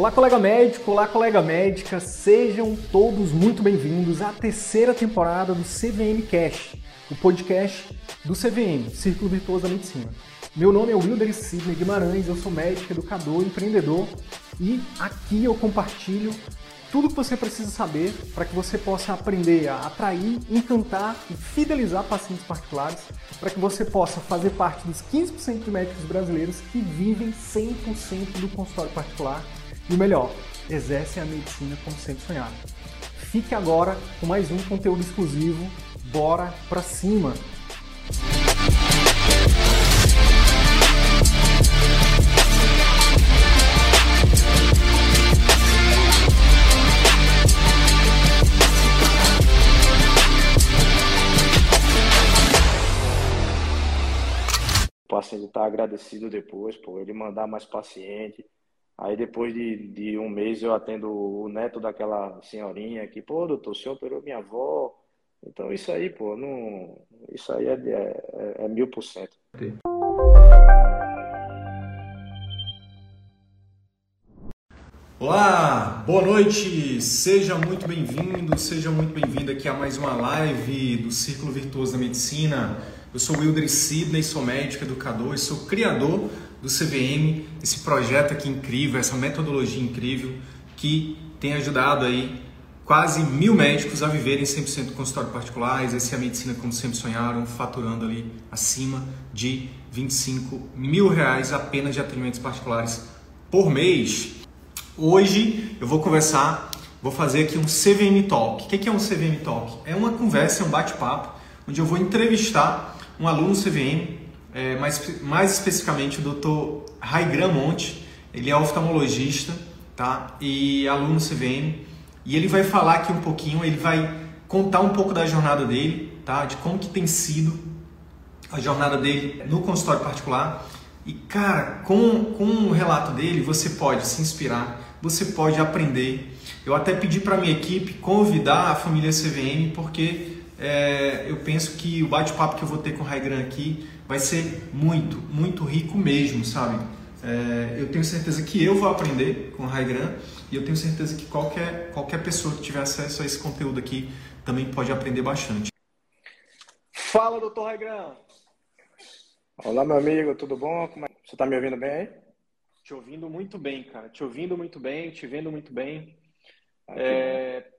Olá, colega médico, olá, colega médica, sejam todos muito bem-vindos à terceira temporada do CVM Cash, o podcast do CVM, Círculo Virtuoso da Medicina. Meu nome é Wilder Sidney Guimarães, eu sou médico, educador, empreendedor e aqui eu compartilho tudo que você precisa saber para que você possa aprender a atrair, encantar e fidelizar pacientes particulares, para que você possa fazer parte dos 15% de médicos brasileiros que vivem 100% do consultório particular e o melhor, exercem a medicina como sempre sonhado. Fique agora com mais um conteúdo exclusivo. Bora pra cima! O paciente está agradecido depois, pô, ele mandar mais paciente, Aí depois de, de um mês eu atendo o neto daquela senhorinha que, pô, doutor, o senhor operou minha avó. Então isso aí, pô, não, isso aí é, é, é mil por cento. Olá, boa noite, seja muito bem-vindo, seja muito bem-vindo aqui a mais uma live do Círculo Virtuoso da Medicina. Eu sou Wilder Sidney, sou médico, educador e sou criador do CVM, esse projeto aqui incrível, essa metodologia incrível que tem ajudado aí quase mil médicos a viverem 100% consultório particular, exercer a medicina como sempre sonharam, faturando ali acima de 25 mil reais apenas de atendimentos particulares por mês. Hoje eu vou conversar, vou fazer aqui um CVM Talk. O que é um CVM Talk? É uma conversa, é um bate-papo, onde eu vou entrevistar um aluno CVM é, mais, mais especificamente o Dr. Raigram Monte. Ele é oftalmologista tá? e aluno CVM. E ele vai falar aqui um pouquinho, ele vai contar um pouco da jornada dele, tá? de como que tem sido a jornada dele no consultório particular. E, cara, com, com o relato dele, você pode se inspirar, você pode aprender. Eu até pedi para minha equipe convidar a família CVM, porque é, eu penso que o bate-papo que eu vou ter com o Raigram aqui vai ser muito, muito rico mesmo, sabe? É, eu tenho certeza que eu vou aprender com o Raigram e eu tenho certeza que qualquer, qualquer pessoa que tiver acesso a esse conteúdo aqui também pode aprender bastante. Fala, doutor Raigram! Olá, meu amigo, tudo bom? Como é? Você está me ouvindo bem aí? Te ouvindo muito bem, cara. Te ouvindo muito bem, te vendo muito bem. Ah, é...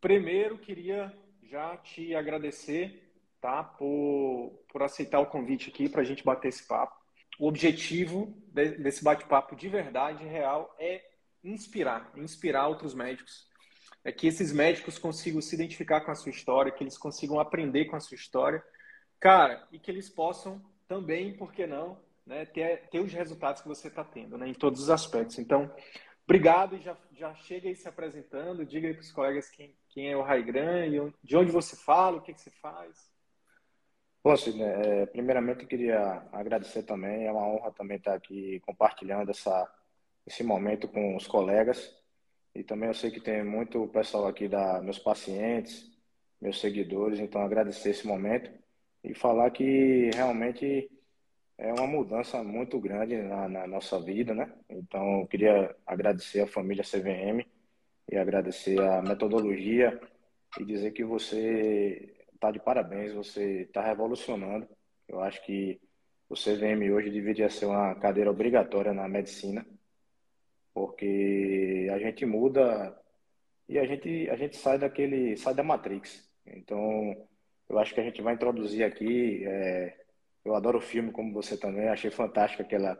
Primeiro, queria já te agradecer tá? Por, por aceitar o convite aqui para a gente bater esse papo. O objetivo de, desse bate-papo de verdade, real, é inspirar, inspirar outros médicos. É que esses médicos consigam se identificar com a sua história, que eles consigam aprender com a sua história, cara, e que eles possam também, por que não, né, ter, ter os resultados que você está tendo, né, em todos os aspectos. Então, obrigado e já, já chega aí se apresentando, diga aí para os colegas quem, quem é o Raigran de onde você fala, o que, que você faz. Bom, Sidney, é, primeiramente eu queria agradecer também, é uma honra também estar aqui compartilhando essa, esse momento com os colegas. E também eu sei que tem muito pessoal aqui, da, meus pacientes, meus seguidores, então agradecer esse momento e falar que realmente é uma mudança muito grande na, na nossa vida, né? Então eu queria agradecer a família CVM e agradecer a metodologia e dizer que você tá de parabéns, você está revolucionando. Eu acho que o CVM hoje deveria ser uma cadeira obrigatória na medicina, porque a gente muda e a gente, a gente sai daquele, sai da Matrix. Então, eu acho que a gente vai introduzir aqui, é, eu adoro o filme como você também, achei fantástica aquela,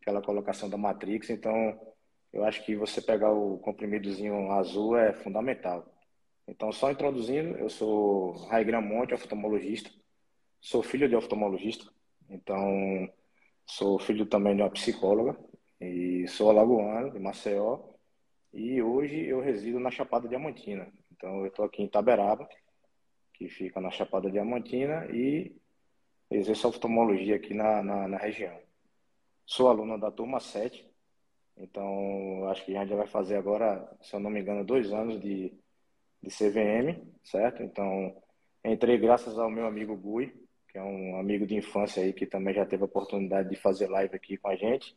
aquela colocação da Matrix, então eu acho que você pegar o comprimidozinho azul é fundamental. Então, só introduzindo, eu sou Raigram Monte, oftalmologista. Sou filho de oftalmologista. Então, sou filho também de uma psicóloga. E sou alagoano, de Maceió. E hoje eu resido na Chapada Diamantina. Então, eu estou aqui em Taberaba, que fica na Chapada Diamantina, e exerço oftalmologia aqui na, na, na região. Sou aluno da turma 7. Então, acho que a gente vai fazer agora, se eu não me engano, dois anos de de CVM, certo? Então, entrei graças ao meu amigo Gui, que é um amigo de infância aí que também já teve a oportunidade de fazer live aqui com a gente.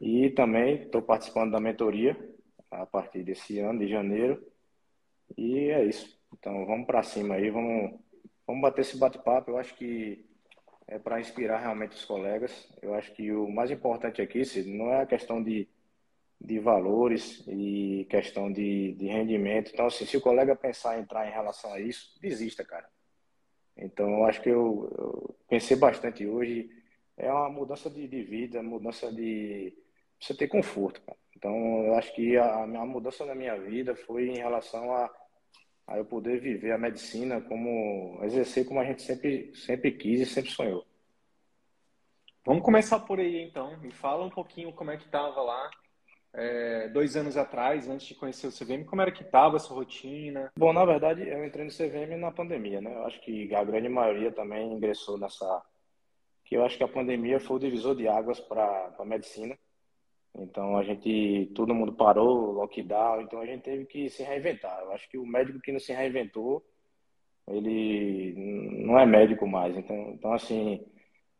E também estou participando da mentoria a partir desse ano, de janeiro. E é isso. Então vamos para cima aí, vamos, vamos bater esse bate-papo. Eu acho que é para inspirar realmente os colegas. Eu acho que o mais importante aqui, Cid, não é a questão de, de valores e questão de, de rendimento. Então, assim, se o colega pensar em entrar em relação a isso, desista, cara. Então, eu acho que eu, eu pensei bastante hoje. É uma mudança de, de vida, mudança de você ter conforto, cara. Então, eu acho que a, a mudança na minha vida foi em relação a, a eu poder viver a medicina como exercer como a gente sempre sempre quis e sempre sonhou. Vamos começar por aí então. Me fala um pouquinho como é que estava lá é, dois anos atrás, antes de conhecer o CVM, como era que estava essa rotina? Bom, na verdade, eu entrei no CVM na pandemia, né? Eu acho que a grande maioria também ingressou nessa. Que eu acho que a pandemia foi o divisor de águas para a medicina. Então a gente, todo mundo parou, lockdown, então a gente teve que se reinventar. Eu acho que o médico que não se reinventou, ele não é médico mais. Então, então assim,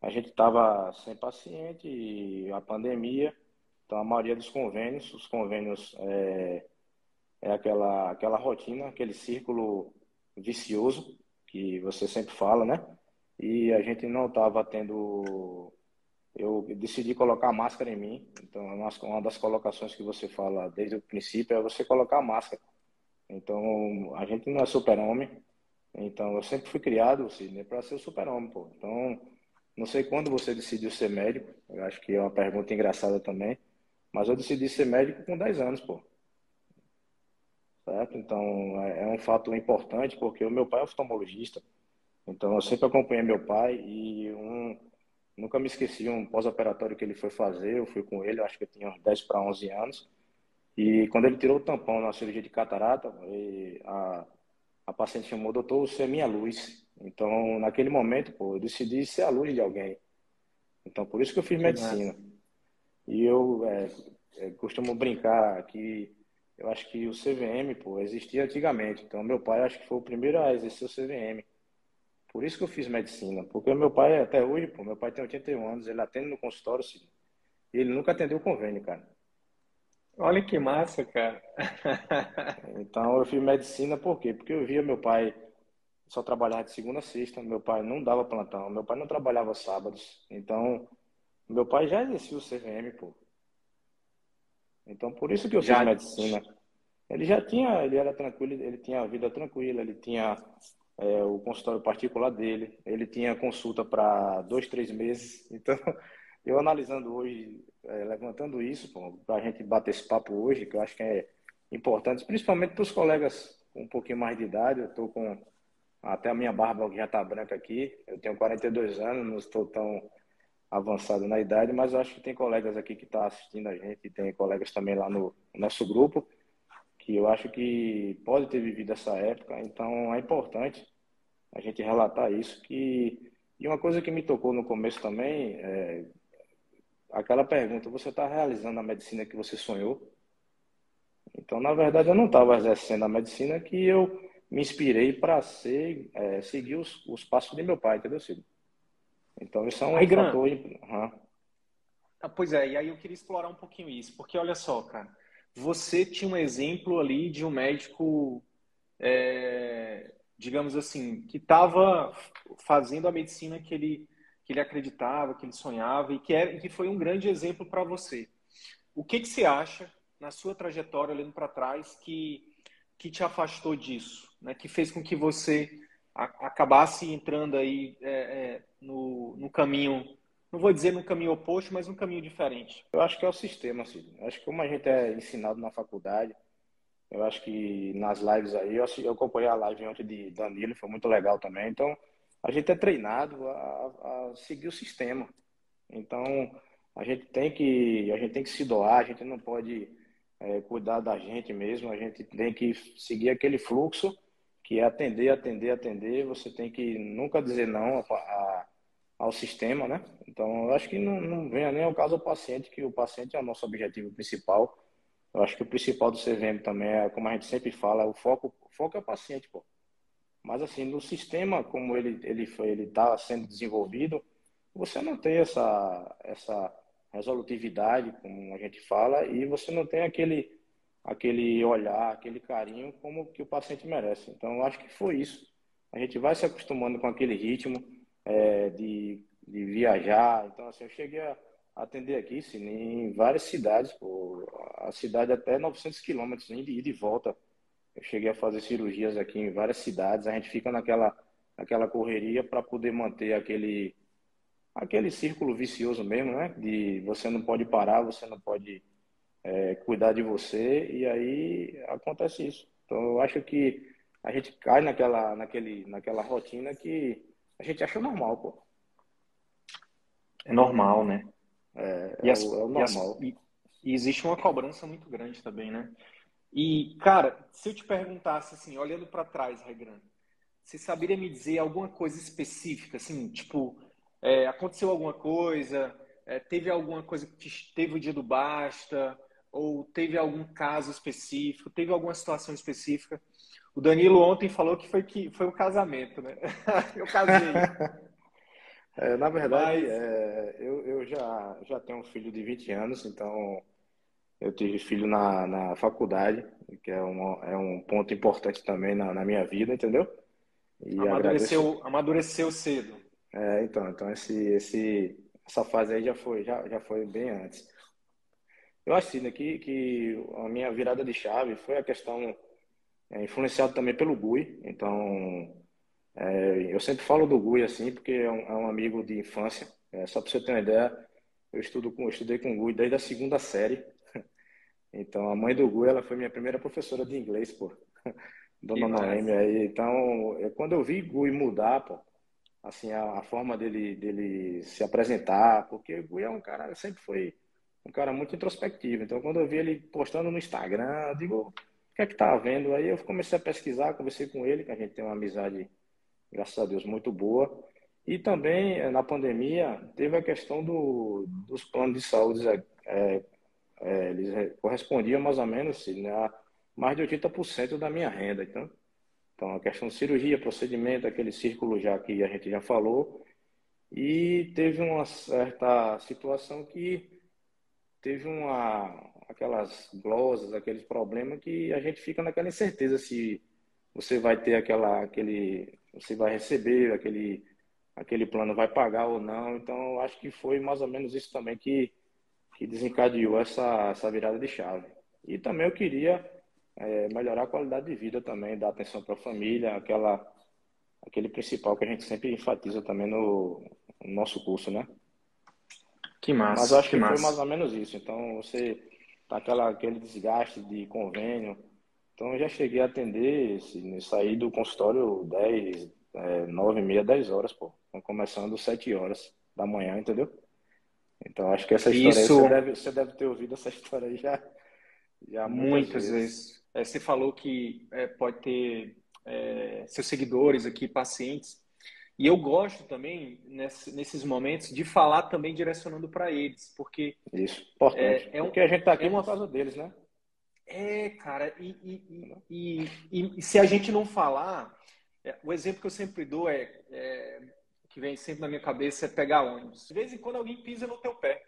a gente estava sem paciente e a pandemia, então a maioria dos convênios, os convênios é, é aquela, aquela rotina, aquele círculo vicioso que você sempre fala, né? E a gente não estava tendo eu decidi colocar a máscara em mim. Então, uma das colocações que você fala desde o princípio é você colocar a máscara. Então, a gente não é super-homem. Então, eu sempre fui criado, Sidney, para ser o super-homem, pô. Então, não sei quando você decidiu ser médico. Eu acho que é uma pergunta engraçada também. Mas eu decidi ser médico com 10 anos, pô. Certo? Então, é, é um fato importante porque o meu pai é oftalmologista. Então, eu sempre acompanhei meu pai e um Nunca me esqueci um pós-operatório que ele foi fazer, eu fui com ele, acho que eu tinha uns 10 para 11 anos. E quando ele tirou o tampão na cirurgia de catarata, a, a paciente chamou, doutor, você é minha luz. Então, naquele momento, pô, eu decidi ser a luz de alguém. Então, por isso que eu fiz medicina. E eu é, é, costumo brincar que eu acho que o CVM, pô, existia antigamente. Então, meu pai acho que foi o primeiro a exercer o CVM. Por isso que eu fiz medicina. Porque meu pai, até hoje, pô, meu pai tem 81 anos, ele atende no consultório, sim. E ele nunca atendeu convênio, cara. Olha que massa, cara. então eu fiz medicina por quê? Porque eu via meu pai só trabalhar de segunda a sexta, meu pai não dava plantão, meu pai não trabalhava sábados. Então, meu pai já exercia o CVM, pô. Então, por isso que eu já... fiz medicina. Ele já tinha, ele era tranquilo, ele tinha a vida tranquila, ele tinha é, o consultório particular dele. Ele tinha consulta para dois, três meses. Então, eu analisando hoje, é, levantando isso, para a gente bater esse papo hoje, que eu acho que é importante, principalmente para os colegas com um pouquinho mais de idade. Eu estou com até a minha barba já está branca aqui. Eu tenho 42 anos, não estou tão avançado na idade, mas acho que tem colegas aqui que estão tá assistindo a gente, tem colegas também lá no nosso grupo que eu acho que pode ter vivido essa época, então é importante a gente relatar isso. Que... E uma coisa que me tocou no começo também é aquela pergunta: você está realizando a medicina que você sonhou? Então, na verdade, eu não estava exercendo a medicina que eu me inspirei para ser, é, seguir os, os, passos de meu pai, entendeu, Cid? Então, isso é um aí, fator... Uhum. Ah, pois é, e aí eu queria explorar um pouquinho isso, porque olha só, cara, você tinha um exemplo ali de um médico, é, digamos assim, que estava fazendo a medicina que ele, que ele acreditava, que ele sonhava e que, era, que foi um grande exemplo para você. O que, que você acha, na sua trajetória, olhando para trás, que, que te afastou disso? Né? Que fez com que você acabasse entrando aí é, é, no, no caminho não vou dizer no caminho oposto, mas um caminho diferente? Eu acho que é o sistema, assim. Eu acho que como a gente é ensinado na faculdade, eu acho que nas lives aí, eu acompanhei a live ontem de Danilo, foi muito legal também. Então, a gente é treinado a, a seguir o sistema. Então, a gente tem que a gente tem que se doar, a gente não pode é, cuidar da gente mesmo, a gente tem que seguir aquele fluxo que é atender, atender, atender. Você tem que nunca dizer não a, a ao sistema, né? Então, eu acho que não, não venha nem ao caso do paciente, que o paciente é o nosso objetivo principal. Eu acho que o principal do CVM também é, como a gente sempre fala, o foco, o foco é o paciente, pô. Mas assim, no sistema como ele ele foi, ele está sendo desenvolvido, você não tem essa essa resolutividade, como a gente fala, e você não tem aquele aquele olhar, aquele carinho como que o paciente merece. Então, eu acho que foi isso. A gente vai se acostumando com aquele ritmo é, de, de viajar. Então, assim, eu cheguei a atender aqui, sim, em várias cidades, pô, a cidade até 900 quilômetros, de ida e volta. Eu cheguei a fazer cirurgias aqui em várias cidades. A gente fica naquela, naquela correria para poder manter aquele, aquele círculo vicioso mesmo, né? De você não pode parar, você não pode é, cuidar de você e aí acontece isso. Então eu acho que a gente cai naquela, naquele, naquela rotina que a gente acha normal, pô. É normal, né? É, e é, as, o, é o normal. E, as, e, existe uma cobrança muito grande também, né? E, cara, se eu te perguntasse assim, olhando para trás, Regran, você saberia me dizer alguma coisa específica, assim, tipo, é, aconteceu alguma coisa, é, teve alguma coisa que te, teve o dia do basta, ou teve algum caso específico, teve alguma situação específica. O Danilo ontem falou que foi que foi um casamento, né? eu casei. É, na verdade, Mas... é, eu, eu já, já tenho um filho de 20 anos, então eu tive filho na, na faculdade, que é, uma, é um ponto importante também na, na minha vida, entendeu? E amadureceu, agradeço... amadureceu cedo. É, então, então esse, esse, essa fase aí já foi, já, já foi bem antes. Eu acho né, que, que a minha virada de chave foi a questão é, influenciada também pelo Gui. Então, é, eu sempre falo do Gui assim, porque é um, é um amigo de infância. É, só para você ter uma ideia, eu, estudo com, eu estudei com o Gui desde a segunda série. Então, a mãe do Gui, ela foi minha primeira professora de inglês, pô. Dona Noemi aí. Então, quando eu vi Gui mudar, pô, assim, a, a, forma dele, dele se apresentar, porque o Gui é um cara, sempre foi um cara muito introspectivo. Então, quando eu vi ele postando no Instagram, eu digo, o que é que tá vendo? Aí eu comecei a pesquisar, conversei com ele, que a gente tem uma amizade, graças a Deus, muito boa. E também, eh, na pandemia, teve a questão do, dos planos de saúde. É, é, eles correspondiam mais ou menos né, a mais de 80% da minha renda. Então, então, a questão de cirurgia, procedimento, aquele círculo já que a gente já falou. E teve uma certa situação que teve uma aquelas glosas, aqueles problemas que a gente fica naquela incerteza se você vai ter aquela aquele você vai receber aquele aquele plano vai pagar ou não. Então acho que foi mais ou menos isso também que que desencadeou essa essa virada de chave. E também eu queria é, melhorar a qualidade de vida também, dar atenção para a família, aquela aquele principal que a gente sempre enfatiza também no, no nosso curso, né? Que massa. Mas acho que, que foi mais ou menos isso. Então, você tá aquela, aquele desgaste de convênio. Então, eu já cheguei a atender, sair do consultório 10, é, 9 e meia, 10 horas, pô. Então, começando 7 horas da manhã, entendeu? Então, acho que essa história isso... você deve, você deve ter ouvido essa história aí já, já muitas, muitas vezes. vezes. É, você falou que é, pode ter é, seus seguidores aqui, pacientes, e eu gosto também, nesses momentos, de falar também direcionando para eles, porque. Isso, importante. É, é um, porque a gente está aqui é uma... por causa deles, né? É, cara, e, e, e, e, se a gente não falar, é, o exemplo que eu sempre dou é, é, que vem sempre na minha cabeça é pegar ônibus. De vez em quando alguém pisa no teu pé.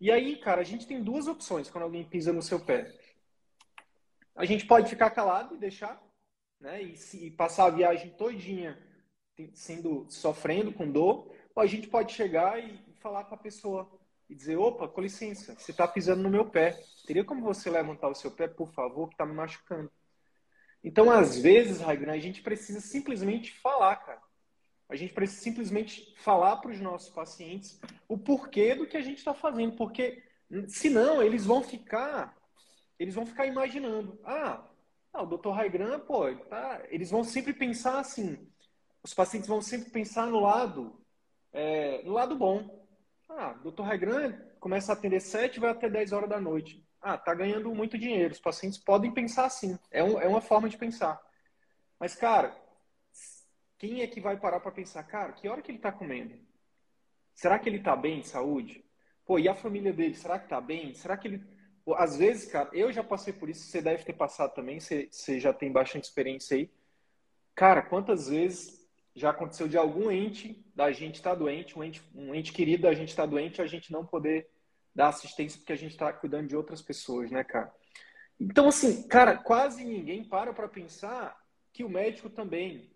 E aí, cara, a gente tem duas opções quando alguém pisa no seu pé. A gente pode ficar calado e deixar, né? E, se, e passar a viagem todinha sendo sofrendo com dor, a gente pode chegar e falar com a pessoa e dizer, opa, com licença, você está pisando no meu pé. Teria como você levantar o seu pé, por favor, que está me machucando? Então, às vezes, Raigan, a gente precisa simplesmente falar, cara. A gente precisa simplesmente falar para os nossos pacientes o porquê do que a gente está fazendo, porque senão eles vão ficar, eles vão ficar imaginando, ah, ah o Dr. Raigran, pô, tá, eles vão sempre pensar assim, os pacientes vão sempre pensar no lado, é, no lado bom. Ah, doutor Regran começa a atender 7 vai até 10 horas da noite. Ah, tá ganhando muito dinheiro. Os pacientes podem pensar assim. É, um, é uma forma de pensar. Mas, cara, quem é que vai parar para pensar, cara, que hora que ele tá comendo? Será que ele tá bem de saúde? Pô, e a família dele, será que tá bem? Será que ele. Pô, às vezes, cara, eu já passei por isso, você deve ter passado também, você, você já tem bastante experiência aí. Cara, quantas vezes já aconteceu de algum ente da gente estar tá doente, um ente, um ente querido da gente estar tá doente, a gente não poder dar assistência porque a gente está cuidando de outras pessoas, né, cara? Então, assim, cara, quase ninguém para para pensar que o médico também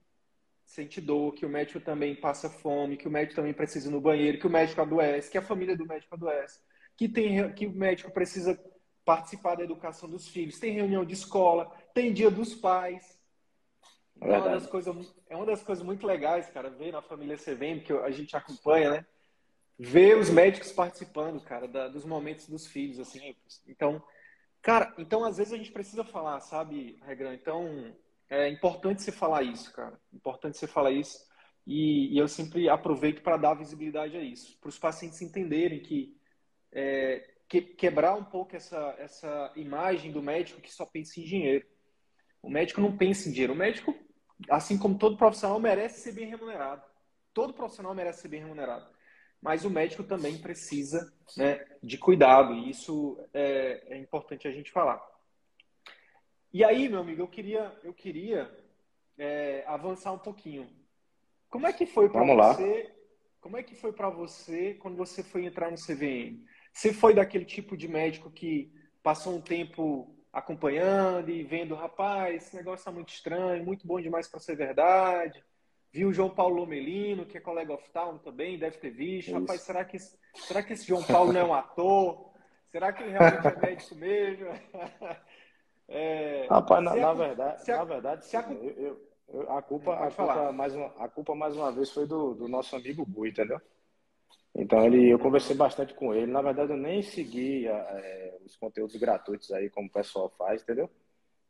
sente dor, que o médico também passa fome, que o médico também precisa ir no banheiro, que o médico adoece, que a família do médico adoece, que, tem, que o médico precisa participar da educação dos filhos, tem reunião de escola, tem dia dos pais. É uma, das coisas, é uma das coisas muito legais, cara, ver na família CVM, que a gente acompanha, né? Ver os médicos participando, cara, da, dos momentos dos filhos, assim. Então, cara, então às vezes a gente precisa falar, sabe, Regrão? Então, é importante você falar isso, cara. Importante você falar isso. E, e eu sempre aproveito para dar visibilidade a isso, para os pacientes entenderem que, é, que, quebrar um pouco essa, essa imagem do médico que só pensa em dinheiro. O médico não pensa em dinheiro. O médico, assim como todo profissional, merece ser bem remunerado. Todo profissional merece ser bem remunerado. Mas o médico também precisa né, de cuidado, e isso é, é importante a gente falar. E aí, meu amigo, eu queria, eu queria é, avançar um pouquinho. Como é que foi para você? Lá. Como é que foi para você quando você foi entrar no CVM? Você foi daquele tipo de médico que passou um tempo acompanhando e vendo, rapaz, esse negócio está muito estranho, muito bom demais para ser verdade. Viu o João Paulo Lomelino, que é colega of town também, deve ter visto. Rapaz, será que, será que esse João Paulo não é um ator? Será que ele realmente é médico mesmo? É, Rapaz, na, na, verdade, na verdade, sim, a... Eu, eu, a culpa, a culpa, mais uma, a culpa mais uma vez foi do, do nosso amigo Gui, entendeu? Então ele, eu conversei bastante com ele. Na verdade, eu nem segui é, os conteúdos gratuitos aí como o pessoal faz, entendeu?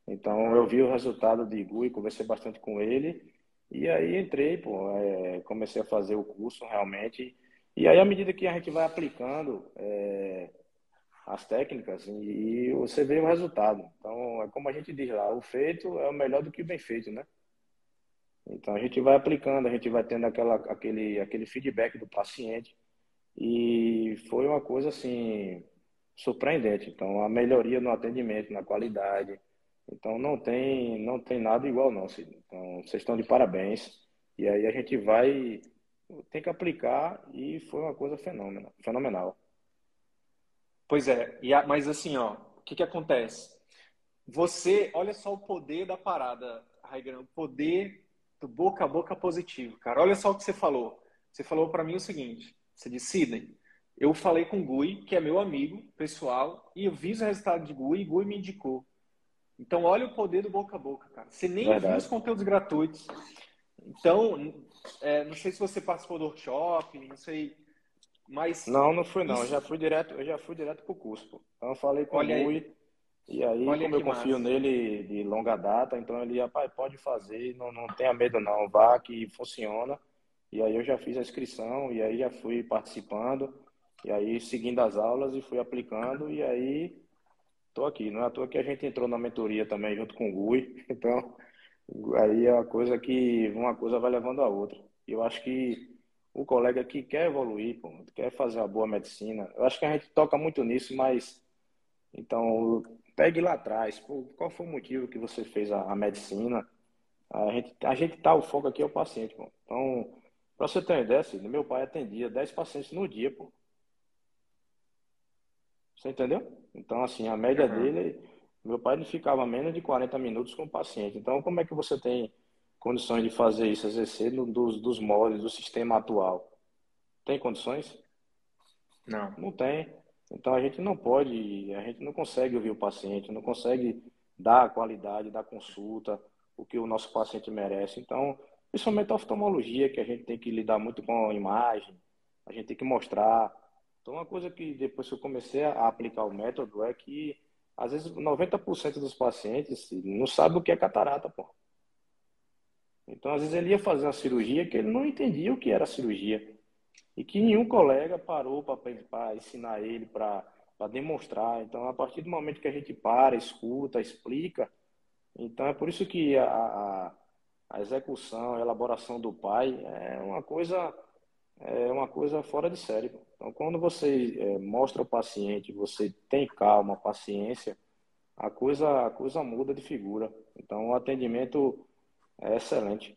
Então eu vi o resultado de Gui, conversei bastante com ele e aí entrei, pô, é, comecei a fazer o curso realmente. E aí à medida que a gente vai aplicando, é, as técnicas e você vê o resultado. Então, é como a gente diz lá, o feito é o melhor do que o bem feito, né? Então, a gente vai aplicando, a gente vai tendo aquela, aquele, aquele feedback do paciente e foi uma coisa, assim, surpreendente. Então, a melhoria no atendimento, na qualidade. Então, não tem, não tem nada igual não. Então, vocês estão de parabéns. E aí a gente vai, tem que aplicar e foi uma coisa fenomenal. fenomenal. Pois é, e a, mas assim, ó, o que, que acontece? Você, olha só o poder da parada, Raigan, o poder do boca a boca positivo, cara. Olha só o que você falou. Você falou para mim o seguinte: você Sidney, eu falei com o Gui, que é meu amigo pessoal, e eu vi os resultados de Gui e Gui me indicou. Então, olha o poder do boca a boca, cara. Você nem Verdade. viu os conteúdos gratuitos. Então, é, não sei se você participou do workshop, não sei mas não, não fui não. Isso... Eu já fui direto, eu já fui direto pro curso. Pô. Então eu falei com Olha o Rui e aí Olha como eu confio massa. nele de longa data, então ele, rapaz, pode fazer, não, não tenha medo não, vá que funciona. E aí eu já fiz a inscrição e aí já fui participando e aí seguindo as aulas e fui aplicando e aí tô aqui. Não é à toa que a gente entrou na mentoria também junto com o Gui. Então aí é uma coisa que uma coisa vai levando a outra. E eu acho que o colega que quer evoluir, pô, quer fazer uma boa medicina. Eu acho que a gente toca muito nisso, mas então pegue lá atrás, pô, qual foi o motivo que você fez a, a medicina? A gente, a gente tá, o foco aqui é o paciente, pô. Então, para você ter uma ideia, assim, meu pai atendia 10 pacientes no dia, pô. Você entendeu? Então, assim, a média uhum. dele, meu pai não ficava menos de 40 minutos com o paciente. Então, como é que você tem condições de fazer isso, exercer dos, dos moldes do sistema atual. Tem condições? Não. Não tem. Então a gente não pode, a gente não consegue ouvir o paciente, não consegue dar a qualidade da consulta, o que o nosso paciente merece. Então, principalmente a oftalmologia, que a gente tem que lidar muito com a imagem, a gente tem que mostrar. Então, uma coisa que depois que eu comecei a aplicar o método é que, às vezes, 90% dos pacientes não sabem o que é catarata, pô. Então, às vezes, ele ia fazer uma cirurgia que ele não entendia o que era cirurgia. E que nenhum colega parou para ensinar ele, para demonstrar. Então, a partir do momento que a gente para, escuta, explica, então é por isso que a, a, a execução, a elaboração do pai é uma coisa é uma coisa fora de série. Então, quando você é, mostra ao paciente, você tem calma, paciência, a coisa, a coisa muda de figura. Então, o atendimento é excelente.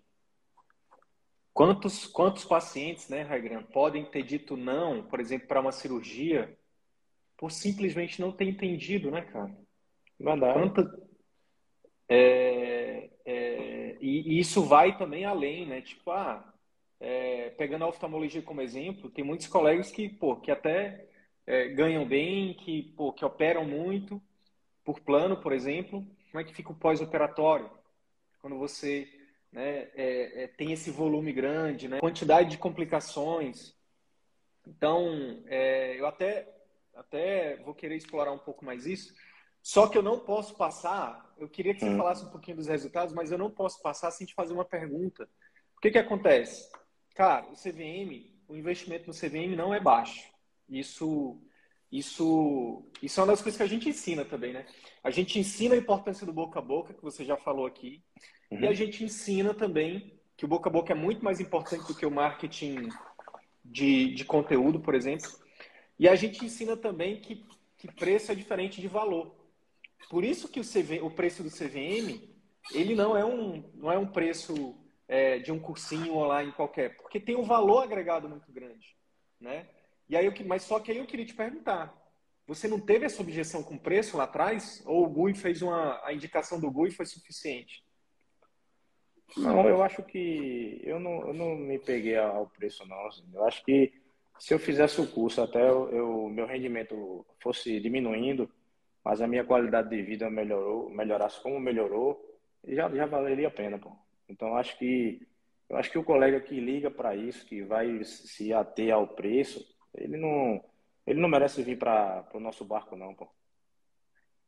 Quantos, quantos pacientes, né, Raigram, podem ter dito não, por exemplo, para uma cirurgia por simplesmente não ter entendido, né, cara? Verdade. Quanta... É, é, e, e, isso vai também além, né? Tipo, ah, é, pegando a oftalmologia como exemplo, tem muitos colegas que, pô, que até é, ganham bem, que, pô, que operam muito por plano, por exemplo. Como é que fica o pós-operatório? Quando você né, é, é, tem esse volume grande, né? quantidade de complicações. Então, eu até, até vou querer explorar um pouco mais isso, só que eu não posso passar, eu queria que você hum. falasse um pouquinho dos resultados, mas eu não posso passar sem te fazer uma pergunta. O que, que acontece? Cara, o CVM, o investimento no CVM não é baixo. Isso, isso, isso é uma das coisas que a gente ensina também, né? A gente ensina a importância do boca a boca, que você já falou aqui, uhum. e a gente ensina também que o boca a boca é muito mais importante do que o marketing de, de conteúdo, por exemplo. E a gente ensina também que, que preço é diferente de valor. Por isso que o, CV, o preço do CVM ele não é um, não é um preço é, de um cursinho online qualquer, porque tem um valor agregado muito grande, né? E aí, eu, mas só que aí eu queria te perguntar, você não teve essa objeção com preço lá atrás? Ou o GUI fez uma, a indicação do GUI foi suficiente? Não, eu acho que eu não, eu não me peguei ao preço não. Assim. Eu acho que se eu fizesse o curso até o meu rendimento fosse diminuindo, mas a minha qualidade de vida melhorou, melhorasse como melhorou, já, já valeria a pena, pô. Então acho que eu acho que o colega que liga para isso, que vai se ater ao preço, ele não ele não merece vir para o nosso barco não, pô.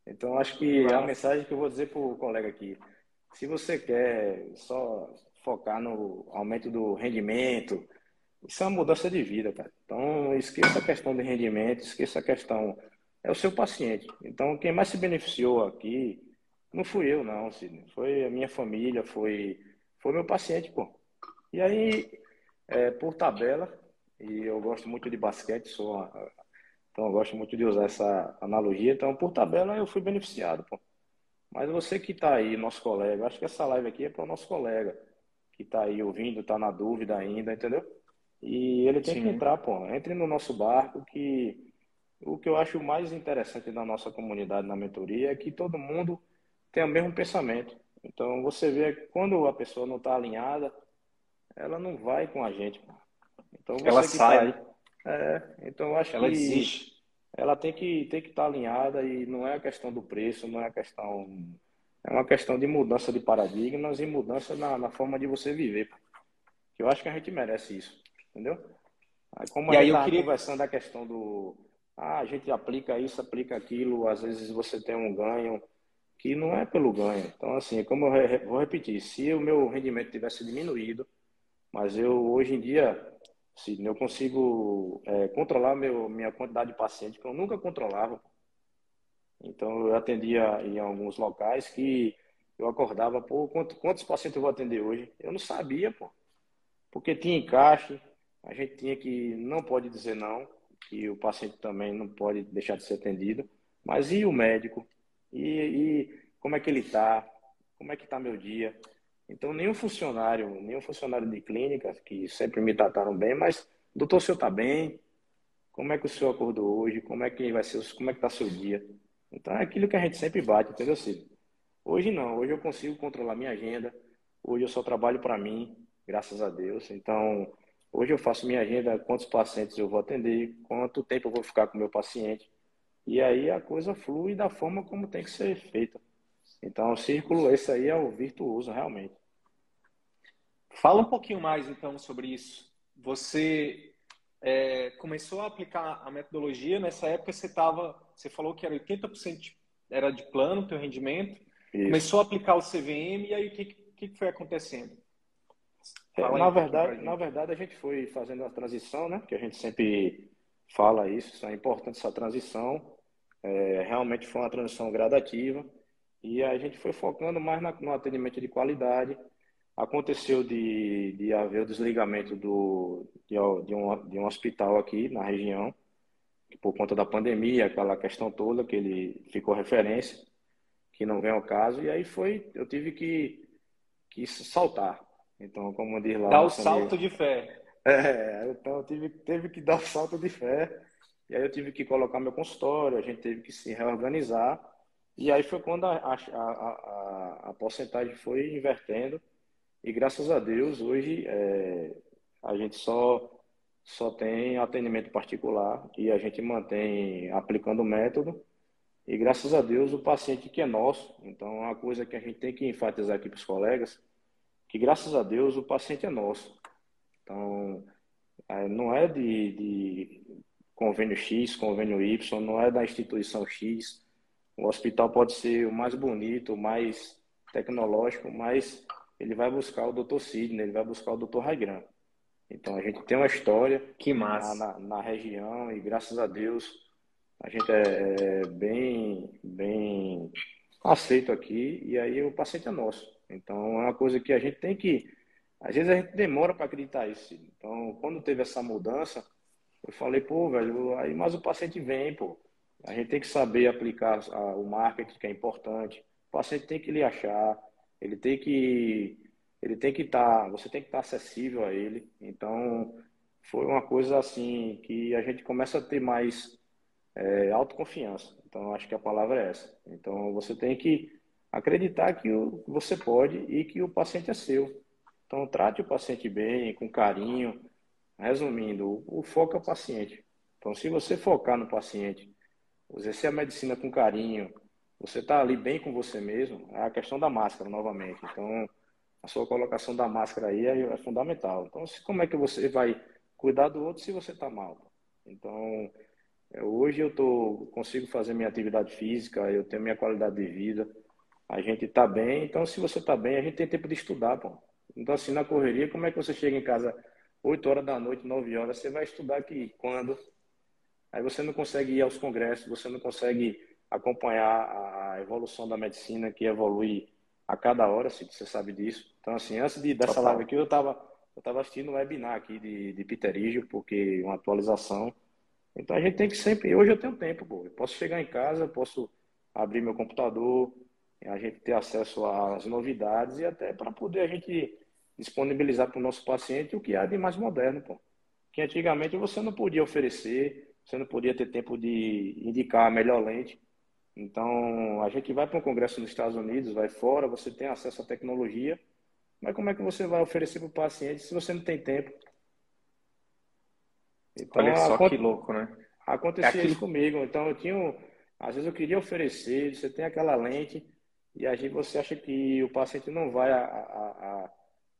Então acho que a mensagem que eu vou dizer para o colega aqui, se você quer só focar no aumento do rendimento, isso é uma mudança de vida, cara. Então esqueça a questão de rendimento, esqueça a questão é o seu paciente. Então quem mais se beneficiou aqui não fui eu, não, Sidney. Foi a minha família, foi, foi meu paciente, pô. E aí, é, por tabela, e eu gosto muito de basquete, sou uma, então eu gosto muito de usar essa analogia. Então, por tabela, eu fui beneficiado, pô. Mas você que está aí, nosso colega, acho que essa live aqui é para o nosso colega que está aí ouvindo, está na dúvida ainda, entendeu? E ele tem Sim. que entrar, pô. Entre no nosso barco que o que eu acho mais interessante da nossa comunidade na mentoria é que todo mundo tem o mesmo pensamento. Então você vê que quando a pessoa não está alinhada, ela não vai com a gente. Então ela sai. Tá aí, é, então eu acho ela que existe. ela tem que tem que estar tá alinhada e não é a questão do preço, não é a questão é uma questão de mudança de paradigmas e mudança na, na forma de você viver. Eu acho que a gente merece isso, entendeu? Aí, como e a gente está queria... conversando a questão do ah, a gente aplica isso, aplica aquilo, às vezes você tem um ganho que não é pelo ganho. Então, assim, como eu vou repetir, se o meu rendimento tivesse diminuído, mas eu hoje em dia, se eu consigo é, controlar meu, minha quantidade de pacientes que eu nunca controlava. Então, eu atendia em alguns locais que eu acordava, pô, quantos, quantos pacientes eu vou atender hoje? Eu não sabia, pô. Porque tinha encaixe, a gente tinha que, não pode dizer não, que o paciente também não pode deixar de ser atendido. Mas e o médico? E, e como é que ele está? Como é que está meu dia? Então, nenhum funcionário, nenhum funcionário de clínica, que sempre me trataram bem, mas, doutor, o senhor está bem? Como é que o senhor acordou hoje? Como é que vai ser, como é que está seu dia? Então, é aquilo que a gente sempre bate, entendeu, Cid? Hoje não, hoje eu consigo controlar minha agenda, hoje eu só trabalho para mim, graças a Deus. Então, hoje eu faço minha agenda, quantos pacientes eu vou atender, quanto tempo eu vou ficar com o meu paciente. E aí a coisa flui da forma como tem que ser feita. Então, o círculo, esse aí é o virtuoso, realmente. Fala um pouquinho mais, então, sobre isso. Você é, começou a aplicar a metodologia, nessa época você estava, você falou que era 80% era de plano, teu rendimento, isso. começou a aplicar o CVM, e aí o que, que foi acontecendo? É, na, verdade, na verdade, a gente foi fazendo a transição, né? Que a gente sempre fala isso, é importante essa transição. É, realmente foi uma transição gradativa e a gente foi focando mais na, no atendimento de qualidade. Aconteceu de, de haver o desligamento do, de, de, um, de um hospital aqui na região, por conta da pandemia, aquela questão toda que ele ficou referência, que não vem ao caso, e aí foi, eu tive que, que saltar. Então, como diz lá... Dar o salto de fé. É, então eu tive, teve que dar o salto de fé E aí eu tive que colocar meu consultório, a gente teve que se reorganizar. E aí foi quando a, a, a, a porcentagem foi invertendo. E graças a Deus, hoje é, a gente só, só tem atendimento particular e a gente mantém aplicando o método. E graças a Deus, o paciente que é nosso. Então, é uma coisa que a gente tem que enfatizar aqui para os colegas, que graças a Deus, o paciente é nosso. Então, é, não é de, de convênio X, convênio Y, não é da instituição X. O hospital pode ser o mais bonito, o mais tecnológico, mas ele vai buscar o Dr. Sidney, ele vai buscar o Dr. Raigran. Então a gente tem uma história que massa. Na, na, região e graças a Deus a gente é, é bem, bem aceito aqui e aí o paciente é nosso. Então é uma coisa que a gente tem que. Às vezes a gente demora para acreditar isso. Então, quando teve essa mudança, eu falei, pô, velho, aí, mas o paciente vem, pô. A gente tem que saber aplicar o marketing, que é importante. O paciente tem que lhe achar, ele tem que ele tem que estar, tá, você tem que estar tá acessível a ele. Então, foi uma coisa assim que a gente começa a ter mais é, autoconfiança. Então, acho que a palavra é essa. Então, você tem que acreditar que você pode e que o paciente é seu. Então, trate o paciente bem, com carinho, Resumindo, o, foco é o paciente. Então, se você focar no paciente, exercer a medicina com carinho, você está ali bem com você mesmo, é a questão da máscara, novamente. Então, a sua colocação da máscara aí é, é fundamental. Então, se, como é que você vai cuidar do outro se você está mal? Então, é, hoje eu tô, consigo fazer minha atividade física, eu tenho minha qualidade de vida, a gente está bem. Então, se você está bem, a gente tem tempo de estudar, pô. Então, assim, na correria, como é que você chega em casa 8 horas da noite, 9 horas, você vai estudar aqui quando? Aí você não consegue ir aos congressos, você não consegue acompanhar a evolução da medicina, que evolui a cada hora, se você sabe disso. Então, assim, antes de, dessa live aqui, eu estava eu tava assistindo um webinar aqui de, de Peter Igio, porque uma atualização. Então, a gente tem que sempre... Hoje eu tenho tempo, pô. Eu posso chegar em casa, posso abrir meu computador, a gente ter acesso às novidades e até para poder a gente disponibilizar para o nosso paciente o que há de mais moderno, pô. Que antigamente você não podia oferecer, você não podia ter tempo de indicar a melhor lente. Então, a gente vai para um congresso nos Estados Unidos, vai fora, você tem acesso à tecnologia, mas como é que você vai oferecer para o paciente se você não tem tempo? Então, Olha só que louco, né? Acontecia é isso comigo. Então, eu tinha, às vezes eu queria oferecer, você tem aquela lente, e aí você acha que o paciente não vai a, a, a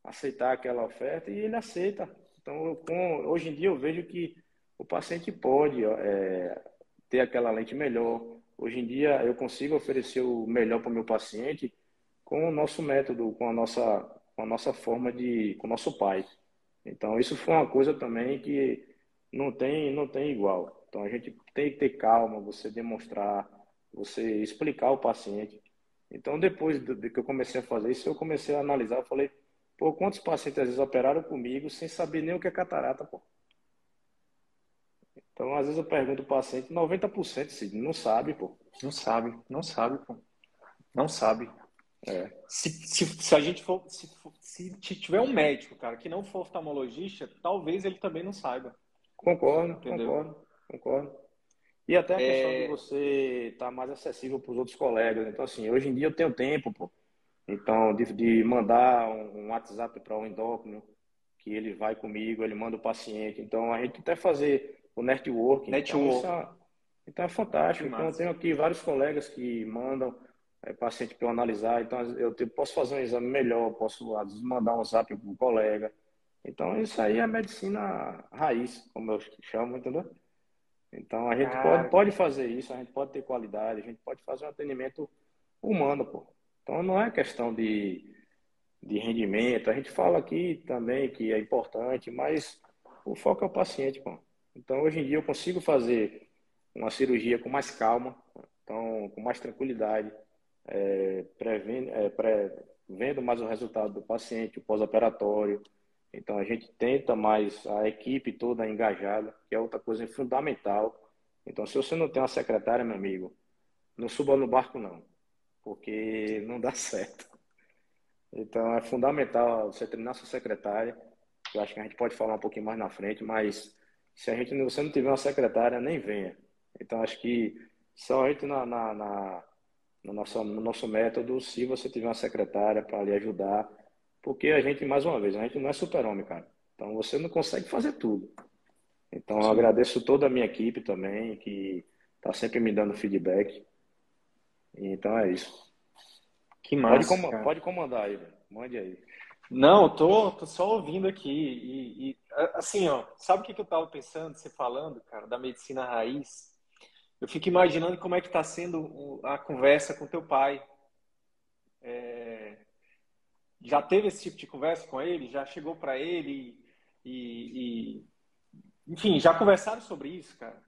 aceitar aquela oferta e ele aceita. Então, eu, com, hoje em dia eu vejo que o paciente pode é, ter aquela lente melhor. Hoje em dia eu consigo oferecer o melhor para o meu paciente com o nosso método, com a nossa, com a nossa forma de, com o nosso pai. Então isso foi uma coisa também que não tem, não tem igual. Então a gente tem que ter calma, você demonstrar, você explicar ao paciente. Então depois de que eu comecei a fazer isso, eu comecei a analisar, eu falei, Pô, quantos pacientes às vezes operaram comigo sem saber nem o que é catarata, pô? Então, às vezes eu pergunto ao paciente, 90% sim, não sabe, pô. Não sabe, não sabe, pô. Não sabe. É. Se, se, se, a gente for se, se tiver um médico, cara, que não for oftalmologista, talvez ele também não saiba. Concordo, Entendeu? concordo, concordo. E até a é... questão de você estar tá mais acessível para os outros colegas. Então, assim, hoje em dia eu tenho tempo, pô. Então, de, de mandar um, WhatsApp para o endócrino, que ele vai comigo, ele manda o paciente. Então, a gente até fazer o networking. Network. Então, é, então é fantástico. Então, eu tenho aqui vários colegas que mandam é, paciente para eu analisar. Então, eu posso fazer um exame melhor, posso vezes, mandar um zap para o colega. Então, isso aí é medicina raiz, como eu chamo, entendeu? Então, a gente pode, pode fazer isso, a gente pode ter qualidade, a gente pode fazer um atendimento humano, pô. Então não é questão de, de rendimento. A gente fala aqui também que é importante, mas o foco é o paciente. Pô. Então hoje em dia eu consigo fazer uma cirurgia com mais calma, então com mais tranquilidade, é, prevendo, é, pré, vendo mais o resultado do paciente, o pós-operatório. Então a gente tenta mais a equipe toda engajada, que é outra coisa fundamental. Então se você não tem uma secretária, meu amigo, não suba no barco não porque não dá certo. Então é fundamental você treinar sua secretária. Eu acho que a gente pode falar um pouquinho mais na frente, mas se a gente você não tiver uma secretária, nem venha. Então, acho que só a gente na, na, na no, nosso, no nosso método, se você tiver uma secretária para lhe ajudar, porque a gente, mais uma vez, a gente não é super-homem, cara. Então, você não consegue fazer tudo. Então, eu agradeço toda a minha equipe também, que está sempre me dando feedback. Então, é isso. Que massa, pode, com, pode comandar aí, velho. Mande aí. Não, tô, tô só ouvindo aqui. E, e assim, ó, sabe o que, que eu tava pensando, você falando, cara, da medicina raiz? Eu fico imaginando como é que está sendo a conversa com teu pai. É... Já teve esse tipo de conversa com ele? Já chegou para ele e, e, enfim, já conversaram sobre isso, cara?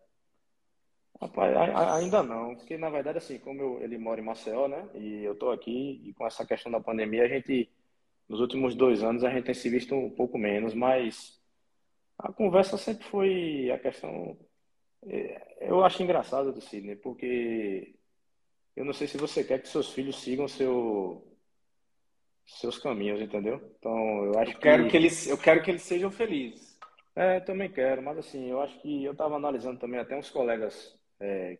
Rapaz, ainda não, porque na verdade assim, como eu, ele mora em Maceió, né? E eu tô aqui e com essa questão da pandemia a gente nos últimos dois anos a gente tem se visto um pouco menos, mas a conversa sempre foi a questão. É, eu acho engraçado do Sidney, porque eu não sei se você quer que seus filhos sigam seu, seus caminhos, entendeu? Então eu acho eu quero que... que eles, eu quero que eles sejam felizes. É, também quero, mas assim, eu acho que eu estava analisando também até uns colegas é,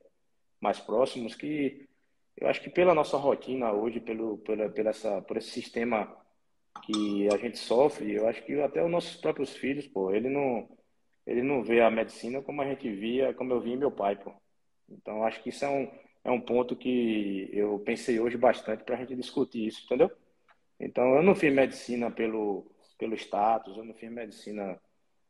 mais próximos que eu acho que pela nossa rotina hoje, pelo, pela, pela essa, por esse sistema que a gente sofre, eu acho que até os nossos próprios filhos, pô, ele não, ele não vê a medicina como a gente via, como eu vi meu pai, pô. Então, acho que isso é um, é um ponto que eu pensei hoje bastante para a gente discutir isso, entendeu? Então, eu não fiz medicina pelo, pelo status, eu não fiz medicina.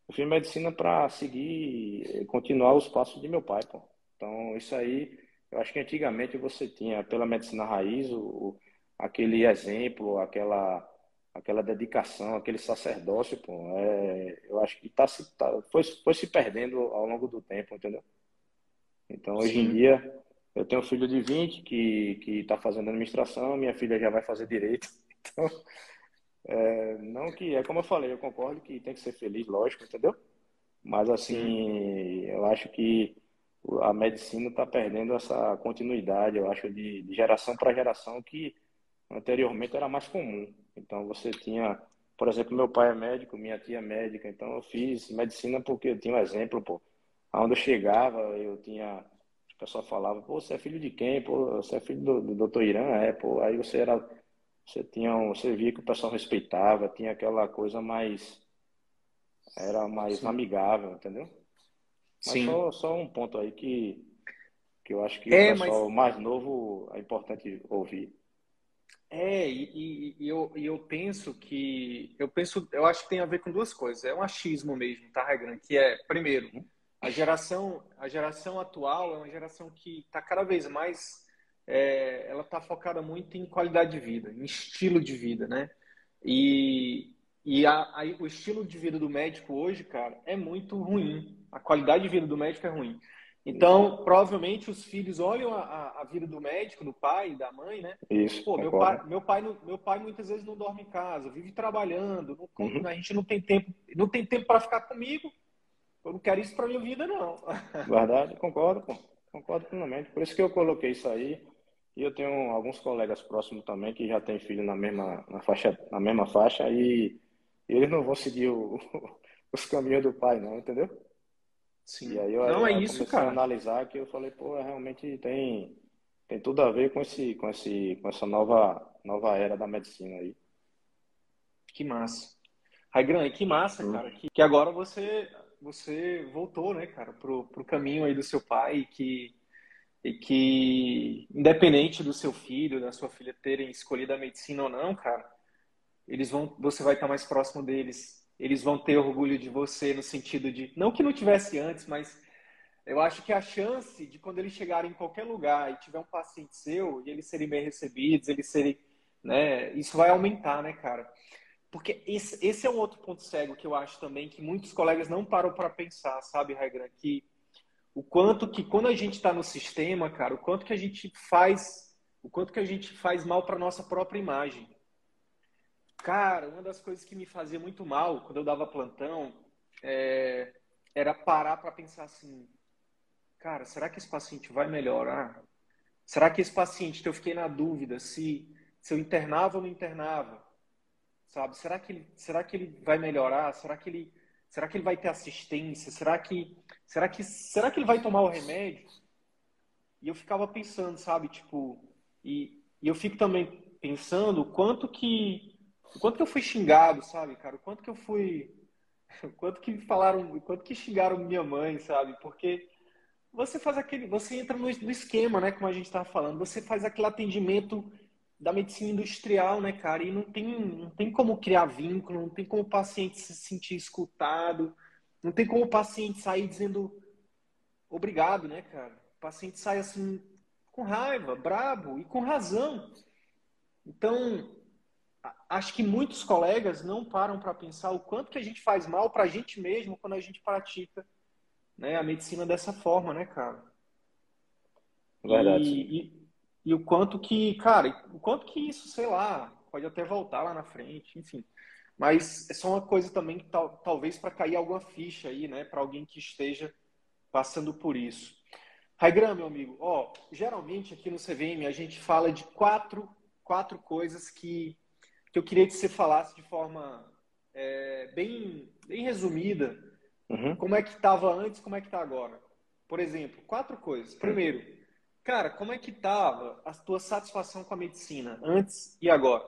Eu fiz medicina para seguir, continuar os passos de meu pai, pô. Então, isso aí, eu acho que antigamente você tinha, pela medicina raiz, o, aquele exemplo, aquela aquela dedicação, aquele sacerdócio, pô, é, eu acho que tá, tá, foi, foi se perdendo ao longo do tempo, entendeu? Então, hoje Sim. em dia, eu tenho um filho de 20 que está fazendo administração, minha filha já vai fazer direito. Então, é, não que, é como eu falei, eu concordo que tem que ser feliz, lógico, entendeu? Mas, assim, Sim. eu acho que a medicina está perdendo essa continuidade, eu acho, de, de geração para geração que anteriormente era mais comum. Então você tinha, por exemplo, meu pai é médico, minha tia é médica, então eu fiz medicina porque eu tinha um exemplo, pô. Aonde eu chegava, eu tinha, o pessoal falava, pô, você é filho de quem? Pô, você é filho do, do doutor Irã? É, pô. Aí você era, você tinha, um, você via que o pessoal respeitava, tinha aquela coisa mais, era mais Sim. amigável, entendeu? Mas Sim. Só, só um ponto aí que, que eu acho que é, o pessoal mas... mais novo é importante ouvir. É, e, e, eu, e eu penso que. Eu penso, eu acho que tem a ver com duas coisas. É um achismo mesmo, tá, Regram? Que é, primeiro, a geração, a geração atual é uma geração que está cada vez mais. É, ela está focada muito em qualidade de vida, em estilo de vida, né? E, e a, a, o estilo de vida do médico hoje, cara, é muito ruim. A qualidade de vida do médico é ruim. Então, provavelmente os filhos olham a, a, vida do médico, do pai, da mãe, né? Isso. Pô, meu pai, meu pai, meu pai muitas vezes não dorme em casa, vive trabalhando, não, uhum. a gente não tem tempo, não tem tempo para ficar comigo. Eu não quero isso para minha vida, não. Verdade, concordo, pô. concordo plenamente. Por isso que eu coloquei isso aí. E eu tenho alguns colegas próximos também que já têm filho na mesma na faixa, na mesma faixa e eles não vão seguir o, os caminhos do pai, não, entendeu? Sim. E aí eu, não, é isso, cara. a analisar que eu falei, pô, realmente tem, tem tudo a ver com, esse, com, esse, com essa nova, nova era da medicina aí. Que massa. Raigran, que massa, hum. cara, que, que agora você você voltou, né, cara, pro, pro caminho aí do seu pai e que, e que, independente do seu filho, da sua filha terem escolhido a medicina ou não, cara, eles vão, você vai estar mais próximo deles eles vão ter orgulho de você no sentido de não que não tivesse antes, mas eu acho que a chance de quando eles chegarem em qualquer lugar e tiver um paciente seu e eles serem bem recebidos, eles serem, né, isso vai aumentar, né, cara? Porque esse, esse é um outro ponto cego que eu acho também que muitos colegas não param para pensar, sabe, Raigran, que o quanto que quando a gente está no sistema, cara, o quanto que a gente faz, o quanto que a gente faz mal para nossa própria imagem. Cara, uma das coisas que me fazia muito mal quando eu dava plantão é, era parar para pensar assim: cara, será que esse paciente vai melhorar? Será que esse paciente, que eu fiquei na dúvida se, se eu internava ou não internava? Sabe? Será que, ele, será que ele vai melhorar? Será que ele. Será que ele vai ter assistência? Será que, será que, será que ele vai tomar o remédio? E eu ficava pensando, sabe, tipo, e, e eu fico também pensando o quanto que, quanto que eu fui xingado, sabe, cara? O quanto que eu fui, quanto que falaram, o quanto que xingaram minha mãe, sabe? Porque você faz aquele, você entra no, no esquema, né, como a gente estava falando, você faz aquele atendimento da medicina industrial, né, cara? E não tem, não tem como criar vínculo, não tem como o paciente se sentir escutado, não tem como o paciente sair dizendo obrigado, né, cara? O paciente sai assim com raiva, brabo e com razão. Então, acho que muitos colegas não param para pensar o quanto que a gente faz mal para a gente mesmo quando a gente pratica né, a medicina dessa forma, né, cara? Verdade. E, e, e o quanto que, cara, o quanto que isso, sei lá, pode até voltar lá na frente, enfim. Mas é só uma coisa também que tal, talvez para cair alguma ficha aí, né, para alguém que esteja passando por isso. Raigram, meu amigo, ó, geralmente aqui no CVM a gente fala de quatro, quatro coisas que, que eu queria que você falasse de forma é, bem, bem resumida. Uhum. Como é que estava antes, como é que está agora? Por exemplo, quatro coisas. Primeiro, Cara, como é que tava a tua satisfação com a medicina antes e agora?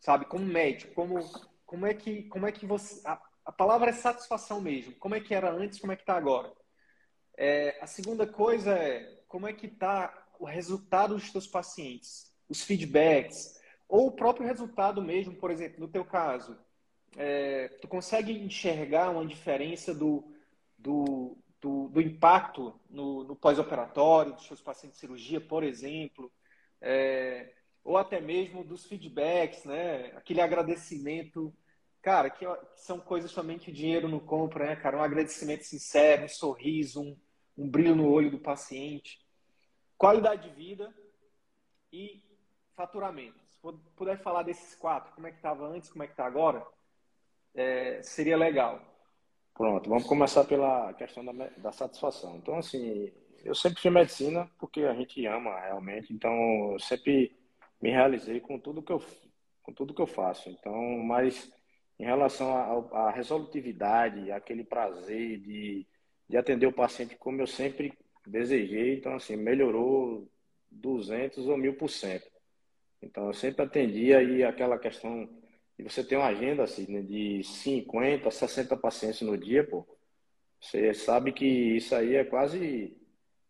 Sabe, como médico, como como é que como é que você a, a palavra é satisfação mesmo. Como é que era antes, como é que tá agora? É, a segunda coisa é como é que tá o resultado dos teus pacientes, os feedbacks ou o próprio resultado mesmo, por exemplo, no teu caso, é, tu consegue enxergar uma diferença do, do, do, do impacto no, no pós-operatório dos seus pacientes de cirurgia, por exemplo, é, ou até mesmo dos feedbacks, né? Aquele agradecimento, cara, que, que, são coisas também que o dinheiro não compra, né, cara? Um agradecimento sincero, um sorriso, um, um brilho no olho do paciente, qualidade de vida e faturamento. Se puder falar desses quatro, como é que estava antes, como é que está agora, é, seria legal. Pronto, vamos começar pela questão da, da satisfação. Então, assim, eu sempre fiz medicina porque a gente ama realmente, então eu sempre me realizei com tudo que eu, com tudo que eu faço. Então, mas em relação à resolutividade, aquele prazer de, de atender o paciente como eu sempre desejei, então, assim, melhorou 200 ou mil por cento. Então, eu sempre atendia e aquela questão e você tem uma agenda assim, né, de 50, 60 pacientes no dia, pô, você sabe que isso aí é quase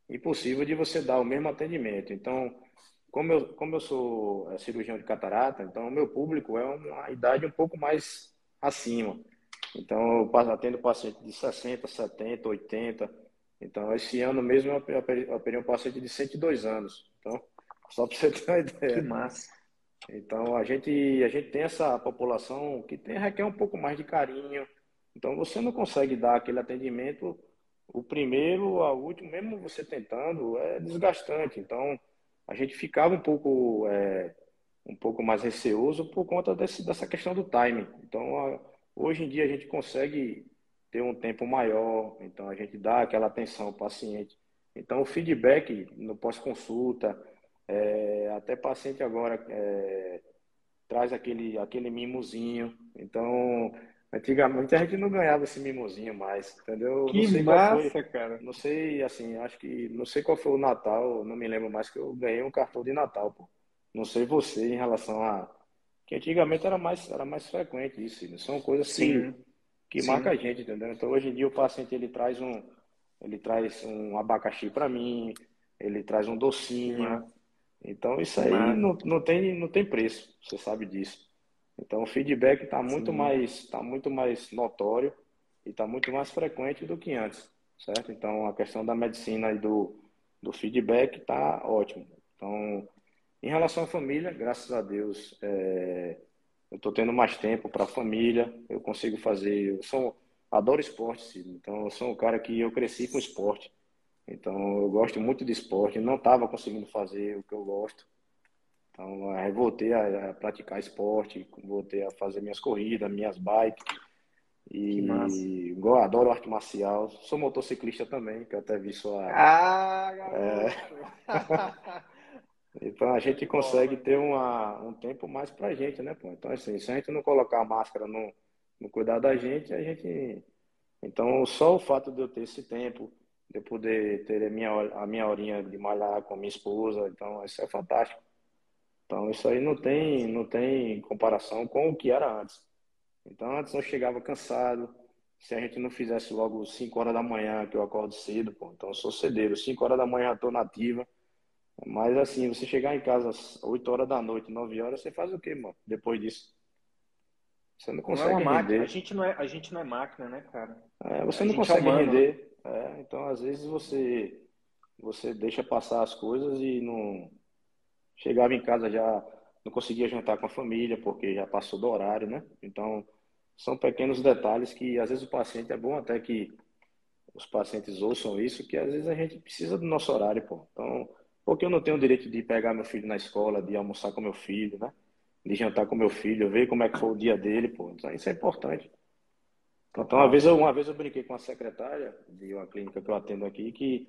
impossível de você dar o mesmo atendimento. Então, como eu, como eu sou é, cirurgião de catarata, então o meu público é uma idade um pouco mais acima. Então, eu atendo paciente de 60, 70, 80. Então, esse ano mesmo eu operei um paciente de 102 anos. Então, só para você ter uma ideia. Que massa. Então a gente a gente tem essa população que tem, requer um pouco mais de carinho. Então você não consegue dar aquele atendimento o primeiro ao último, mesmo você tentando, é desgastante. Então a gente ficava um pouco é, um pouco mais receoso por conta desse, dessa questão do timing. Então a, hoje em dia a gente consegue ter um tempo maior, então a gente dá aquela atenção ao paciente. Então o feedback no pós-consulta é, até paciente agora é, traz aquele, aquele mimozinho. Então, antigamente a gente não ganhava esse mimozinho mais, entendeu? Que massa, foi, cara. Não sei, assim, acho que não sei qual foi o Natal, não me lembro mais que eu ganhei um cartão de Natal, pô. Não sei você em relação a que antigamente era mais era mais frequente isso, são coisas Sim. que que marca a gente, entendeu? Então hoje em dia o paciente ele traz um ele traz um abacaxi para mim, ele traz um docinho, então isso aí não, não, tem, não tem preço, você sabe disso. Então o feedback está muito mais tá muito mais notório e está muito mais frequente do que antes, certo? Então a questão da medicina e do, do feedback está ótimo. Então em relação à família, graças a Deus, é, eu estou tendo mais tempo para a família, eu consigo fazer, eu sou adoro esporte, então eu sou um cara que eu cresci com esporte. Então, eu gosto muito de esporte, não estava conseguindo fazer o que eu gosto. Então, aí voltei a, a, praticar esporte, voltei a fazer minhas corridas, minhas bikes. E igual, adoro arte marcial. Sou motociclista também, que eu até vi sua. Ah, é... Então a gente consegue ter uma, um tempo mais pra gente, né, pô? Então, assim, se a gente não colocar a máscara no, não cuidar da gente, a gente. Então, só o fato de eu ter esse tempo, de eu poder ter a minha, a minha horinha de malhar com a minha esposa, então isso é fantástico. Então, isso aí não tem, não tem comparação com o que era antes. Então, antes eu chegava cansado, se a gente não fizesse logo 5 horas da manhã, que eu acordo cedo, pô, então eu sou cedeiro, 5 horas da manhã eu tô nativa. Mas assim, você chegar em casa às 8 horas da noite, 9 horas, você faz o quê, mano? Depois disso. Você não consegue não é render. A gente não é, a gente não é máquina, né, cara? É, você a não é consegue é render. É, então, às vezes, você, você deixa passar as coisas e não. Chegava em casa já não conseguia jantar com a família, porque já passou do horário, né? Então, são pequenos detalhes que, às vezes, o paciente é bom até que os pacientes ouçam isso, que às vezes a gente precisa do nosso horário, pô. Então, porque eu não tenho o direito de pegar meu filho na escola, de almoçar com meu filho, né? de jantar com meu filho, ver como é que foi o dia dele, pô. Então, isso é importante. Então, uma vez, eu, uma vez eu brinquei com a secretária de uma clínica que eu atendo aqui, que,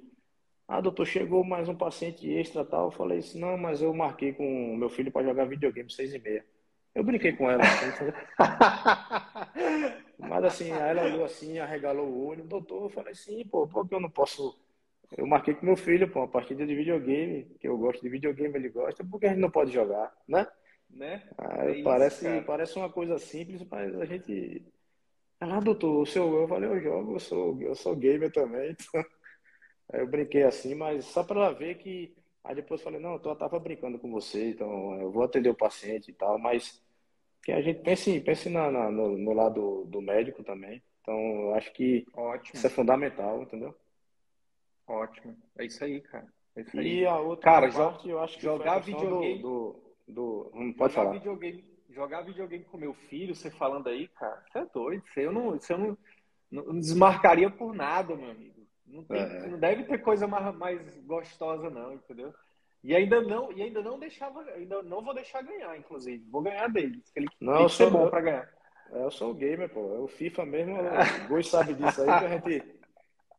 ah, doutor, chegou mais um paciente extra tal. Eu falei assim, não, mas eu marquei com o meu filho para jogar videogame seis e meia. Eu brinquei com ela. Assim, mas assim, ela olhou assim, arregalou o olho. Doutor, eu falei assim, pô, por que eu não posso... Eu marquei com meu filho, pô, uma partida de videogame, que eu gosto de videogame, ele gosta, por que a gente não pode jogar, né? né? Ah, é parece, isso, parece uma coisa simples, mas a gente. Ah, doutor, o seu. Eu falei, eu jogo, eu sou, eu sou gamer também. Então... Aí eu brinquei assim, mas só para ela ver que. Aí depois eu falei, não, eu tava brincando com você, então eu vou atender o paciente e tal, mas que a gente pense, pense na, na no, no, lado do médico também. Então, eu acho que Ótimo. isso é fundamental, entendeu? Ótimo. É isso aí, cara. É isso aí. E a outra cara, parte, eu acho que jogar videogame. Do, do do. Não pode jogar falar. Videogame, jogar videogame com meu filho, você falando aí, cara, você é doido. Você, eu não, você eu não, não desmarcaria por nada, meu amigo. Não, tem, é. não deve ter coisa mais, mais gostosa, não, entendeu? E ainda não, e ainda não deixava, ainda não vou deixar ganhar, inclusive. Vou ganhar dele. Ele não, tem que ser bom para ganhar. É, eu sou o gamer, pô. É o FIFA mesmo, o Goi sabe disso aí que a gente.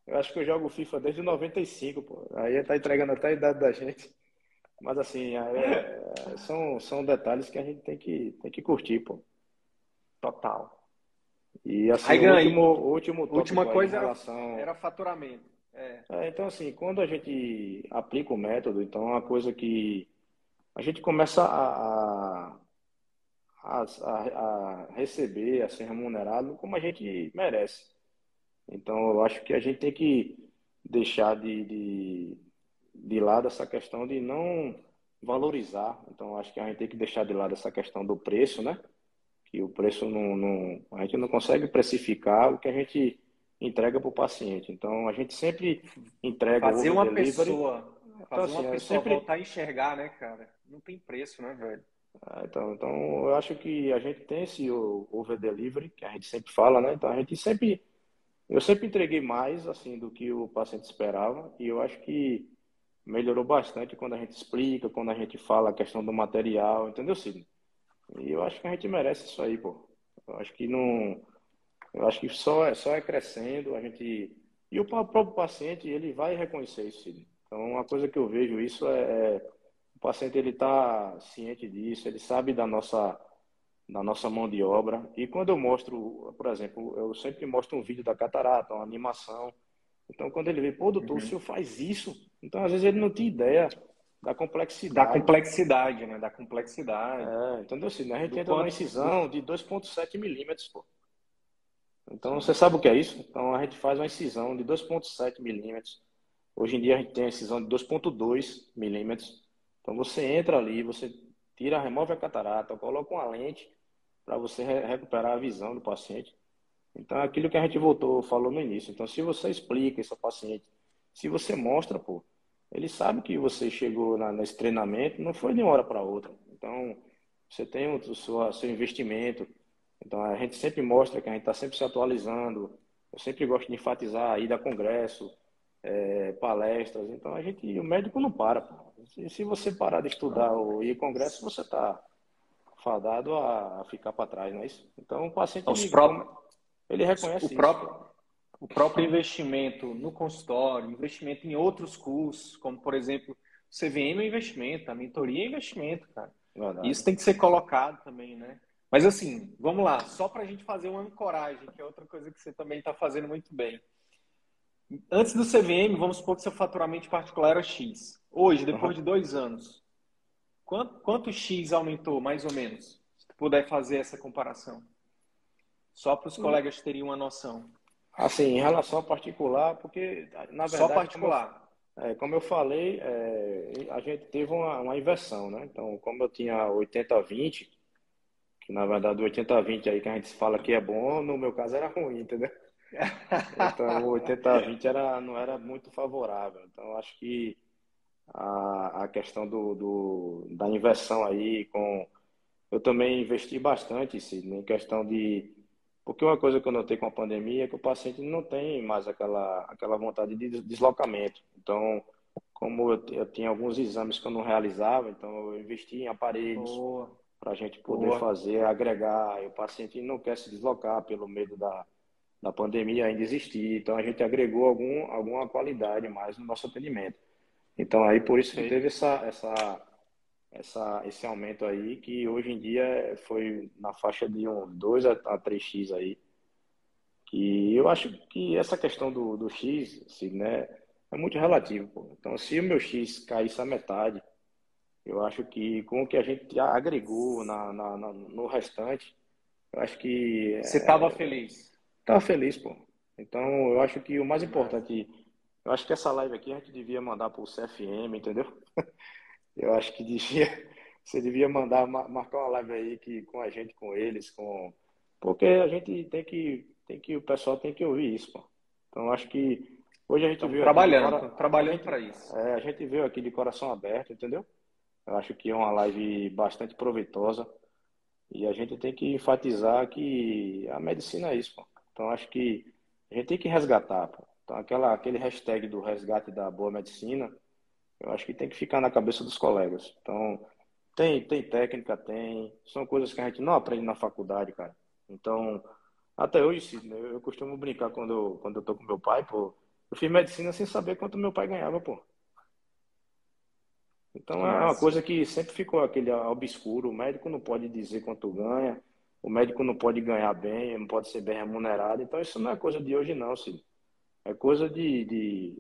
Eu acho que eu jogo FIFA desde 95, pô. Aí tá entregando até a idade da gente. Mas assim, é, é, são, são detalhes que a gente tem que, tem que curtir, pô. Total. E assim, Aí, o último, último última coisa relação... era, era faturamento. É. É, então, assim, quando a gente aplica o método, então é uma coisa que a gente começa a, a, a, a, receber, a ser remunerado como a gente merece. Então, eu acho que a gente tem que deixar de, de de lado essa questão de não valorizar. Então, acho que a gente tem que deixar de lado essa questão do preço, né? Que o preço não, não a gente não consegue precificar o que a gente entrega para o paciente. Então, a gente sempre entrega fazer uma delivery. pessoa, então, fazer assim, uma pessoa sempre... voltar a enxergar, né, cara? Não tem preço, né, velho? Ah, então, então, eu acho que a gente tem esse over delivery que a gente sempre fala, né? Então, a gente sempre eu sempre entreguei mais assim do que o paciente esperava e eu acho que melhorou bastante quando a gente explica, quando a gente fala a questão do material, entendeu, Sidney? E eu acho que a gente merece isso aí, pô. Eu acho que não. Eu acho que só é, só é crescendo, a gente. E o próprio paciente, ele vai reconhecer isso, Sidney. Então, uma coisa que eu vejo isso é, é o paciente ele está ciente disso, ele sabe da nossa da nossa mão de obra. E quando eu mostro, por exemplo, eu sempre mostro um vídeo da catarata, uma animação. Então, quando ele vê, pô, doutor, uhum. o senhor faz isso, então, às vezes, ele não tinha ideia da complexidade. Da complexidade, né? Da complexidade. É, entendeu? Assim, né? A gente entra numa incisão de 2,7 milímetros, pô. Então, você sabe o que é isso? Então, a gente faz uma incisão de 2,7 milímetros. Hoje em dia, a gente tem a incisão de 2,2 milímetros. Então, você entra ali, você tira, remove a catarata, coloca uma lente para você recuperar a visão do paciente. Então, é aquilo que a gente voltou, falou no início. Então, se você explica isso ao paciente, se você mostra, pô, ele sabe que você chegou na, nesse treinamento, não foi de uma hora para outra. Então, você tem o seu, seu investimento. Então, a gente sempre mostra que a gente está sempre se atualizando. Eu sempre gosto de enfatizar a ida a congresso, é, palestras. Então, a gente, o médico não para. Se, se, você parar de estudar ou ir a congresso, você está fadado a, a ficar para trás, não é isso? Então, o paciente... Os ele, próprios... ele reconhece o isso. Próprio o próprio investimento no consultório, investimento em outros cursos, como por exemplo, o CVM é investimento, a mentoria é investimento, cara. Verdade. Isso tem que ser colocado também, né? Mas assim, vamos lá, só para a gente fazer uma ancoragem, que é outra coisa que você também está fazendo muito bem. Antes do CVM, vamos supor que seu faturamento particular era X. Hoje, depois uhum. de dois anos, quanto, quanto X aumentou, mais ou menos? Se tu puder fazer essa comparação. Só para os hum. colegas terem uma noção. Assim, em relação ao particular, porque, na verdade... Só particular. Como eu, é, como eu falei, é, a gente teve uma, uma inversão, né? Então, como eu tinha 80-20, que na verdade o 80-20 aí que a gente fala que é bom, no meu caso era ruim, entendeu? Então, o 80-20 era, não era muito favorável. Então, acho que a, a questão do, do, da inversão aí com... Eu também investi bastante, Sidney, em questão de... Porque uma coisa que eu notei com a pandemia é que o paciente não tem mais aquela, aquela vontade de deslocamento. Então, como eu, eu tinha alguns exames que eu não realizava, então eu investi em aparelhos para a gente poder Boa. fazer, agregar. E o paciente não quer se deslocar pelo medo da, da pandemia ainda existir. Então a gente agregou algum, alguma qualidade mais no nosso atendimento. Então aí por isso que teve essa, essa, essa, esse aumento aí, que hoje em dia foi na faixa de um 2 a 3x aí. Que eu acho que essa questão do, do X, assim, né, é muito relativo. Pô. Então se o meu X caísse a metade, eu acho que com o que a gente agregou na, na, na no restante, eu acho que. Você estava é, feliz? Tava feliz, pô. Então, eu acho que o mais importante, eu acho que essa live aqui a gente devia mandar para o CFM, entendeu? Eu acho que devia, você devia mandar, marcar uma live aí que, com a gente, com eles, com porque a gente tem que, tem que, o pessoal tem que ouvir isso, pô. Então, acho que hoje a gente viu trabalhando, aqui, trabalhando para isso. É, a gente veio aqui de coração aberto, entendeu? Eu acho que é uma live bastante proveitosa e a gente tem que enfatizar que a medicina é isso, pô. Então, acho que a gente tem que resgatar. Pô. Então, aquela, aquele hashtag do resgate da boa medicina, eu acho que tem que ficar na cabeça dos colegas. Então, tem, tem técnica, tem. São coisas que a gente não aprende na faculdade, cara. Então, até hoje, eu, eu costumo brincar quando eu, quando eu tô com meu pai, pô. Eu fiz medicina sem saber quanto meu pai ganhava, pô. Então, Nossa. é uma coisa que sempre ficou aquele obscuro. O médico não pode dizer quanto ganha o médico não pode ganhar bem, não pode ser bem remunerado. Então, isso não é coisa de hoje, não, Cid. É coisa de, de,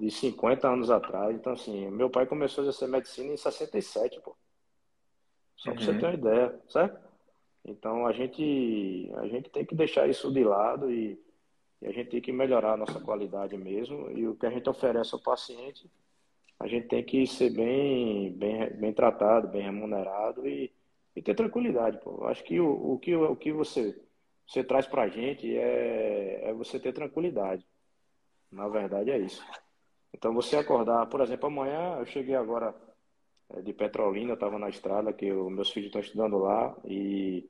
de 50 anos atrás. Então, assim, meu pai começou a exercer medicina em 67, pô. Só uhum. para você ter uma ideia, certo? Então, a gente, a gente tem que deixar isso de lado e, e a gente tem que melhorar a nossa qualidade mesmo. E o que a gente oferece ao paciente, a gente tem que ser bem, bem, bem tratado, bem remunerado e e ter tranquilidade, pô. Acho que o, o, que, o que você, você traz pra gente é, é você ter tranquilidade. Na verdade é isso. Então você acordar, por exemplo, amanhã eu cheguei agora é, de Petrolina, estava na estrada, que os meus filhos estão estudando lá, e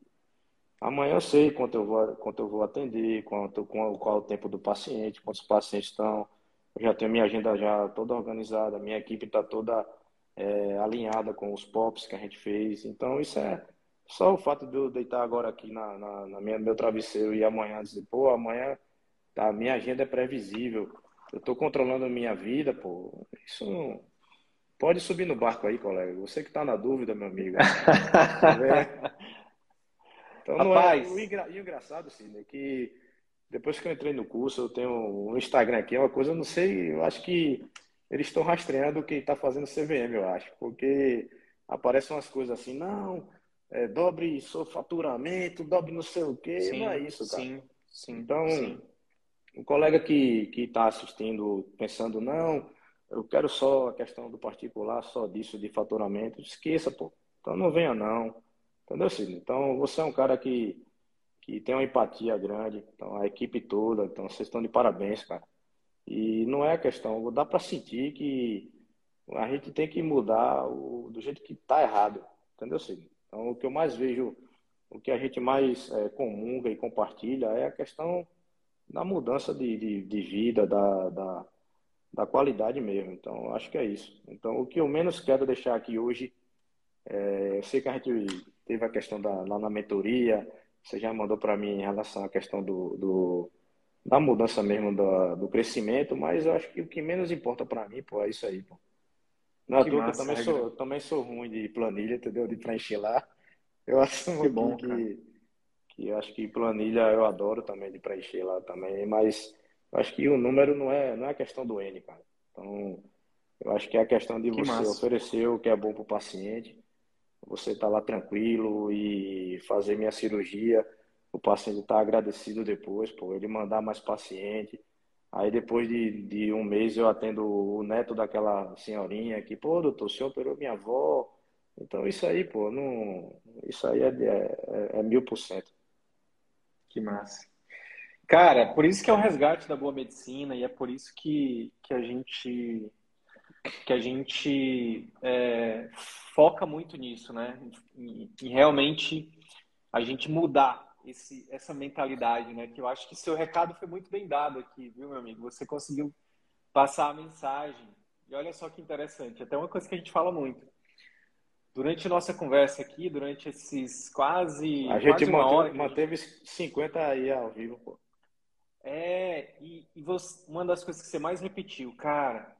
amanhã eu sei quanto eu vou, quanto eu vou atender, quanto, qual, qual o tempo do paciente, quantos pacientes estão. Eu já tenho minha agenda já toda organizada, minha equipe está toda é, alinhada com os pops que a gente fez. Então, isso é só o fato de eu deitar agora aqui na, na, na minha, meu travesseiro e amanhã dizer, pô, amanhã tá, a minha agenda é previsível, eu estou controlando a minha vida, pô, isso não... Pode subir no barco aí, colega. Você que está na dúvida, meu amigo. então, não é... o, engra... o engraçado, Cine, é que depois que eu entrei no curso, eu tenho um Instagram aqui, é uma coisa, eu não sei, eu acho que eles estão rastreando quem está fazendo CVM, eu acho, porque aparecem umas coisas assim, não, é, dobre seu faturamento, dobre não sei o quê, sim, não é isso, cara. Sim, sim. Então, sim. Um colega que está assistindo pensando, não, eu quero só a questão do particular, só disso de faturamento, esqueça, pô. Então não venha não. Entendeu, Sidney? Então você é um cara que, que tem uma empatia grande, então a equipe toda, então vocês estão de parabéns, cara. E não é questão, dá para sentir que a gente tem que mudar o, do jeito que está errado, entendeu, Cid? Então, o que eu mais vejo, o que a gente mais é, comunga e compartilha é a questão da mudança de, de, de vida, da, da, da, qualidade mesmo. Então, acho que é isso. Então, o que eu menos quero deixar aqui hoje, é, eu sei que a gente teve a questão da, lá na mentoria, você já mandou para mim em relação à questão do, do da mudança mesmo do, do crescimento, mas eu acho que o que menos importa para mim, pô, é isso aí, pô. Não é que eu também sou, eu também sou ruim de planilha, entendeu? De preencher lá. Eu assumo que, bom, que, que eu acho que planilha eu adoro também de preencher lá também, mas eu acho que o número não é, não é questão do N, cara. Então, eu acho que é a questão de que você massa. oferecer o que é bom para o paciente, você estar tá lá tranquilo e fazer minha cirurgia, o paciente estar tá agradecido depois, pô, ele mandar mais paciente. Aí depois de, de um mês eu atendo o neto daquela senhorinha que, pô, doutor, o senhor operou minha avó. Então isso aí, pô, não, isso aí é, é, é mil por cento. Que massa. Cara, por isso que é o resgate da boa medicina e é por isso que, que a gente que a gente é, foca muito nisso, né? Em, em, realmente a gente mudar esse, essa mentalidade, né? Que eu acho que seu recado foi muito bem dado aqui, viu, meu amigo? Você conseguiu passar a mensagem. E olha só que interessante, até uma coisa que a gente fala muito. Durante nossa conversa aqui, durante esses quase. A gente quase manteve, hora, manteve gente... 50 aí ao vivo, pô. É, e, e você, uma das coisas que você mais repetiu, cara,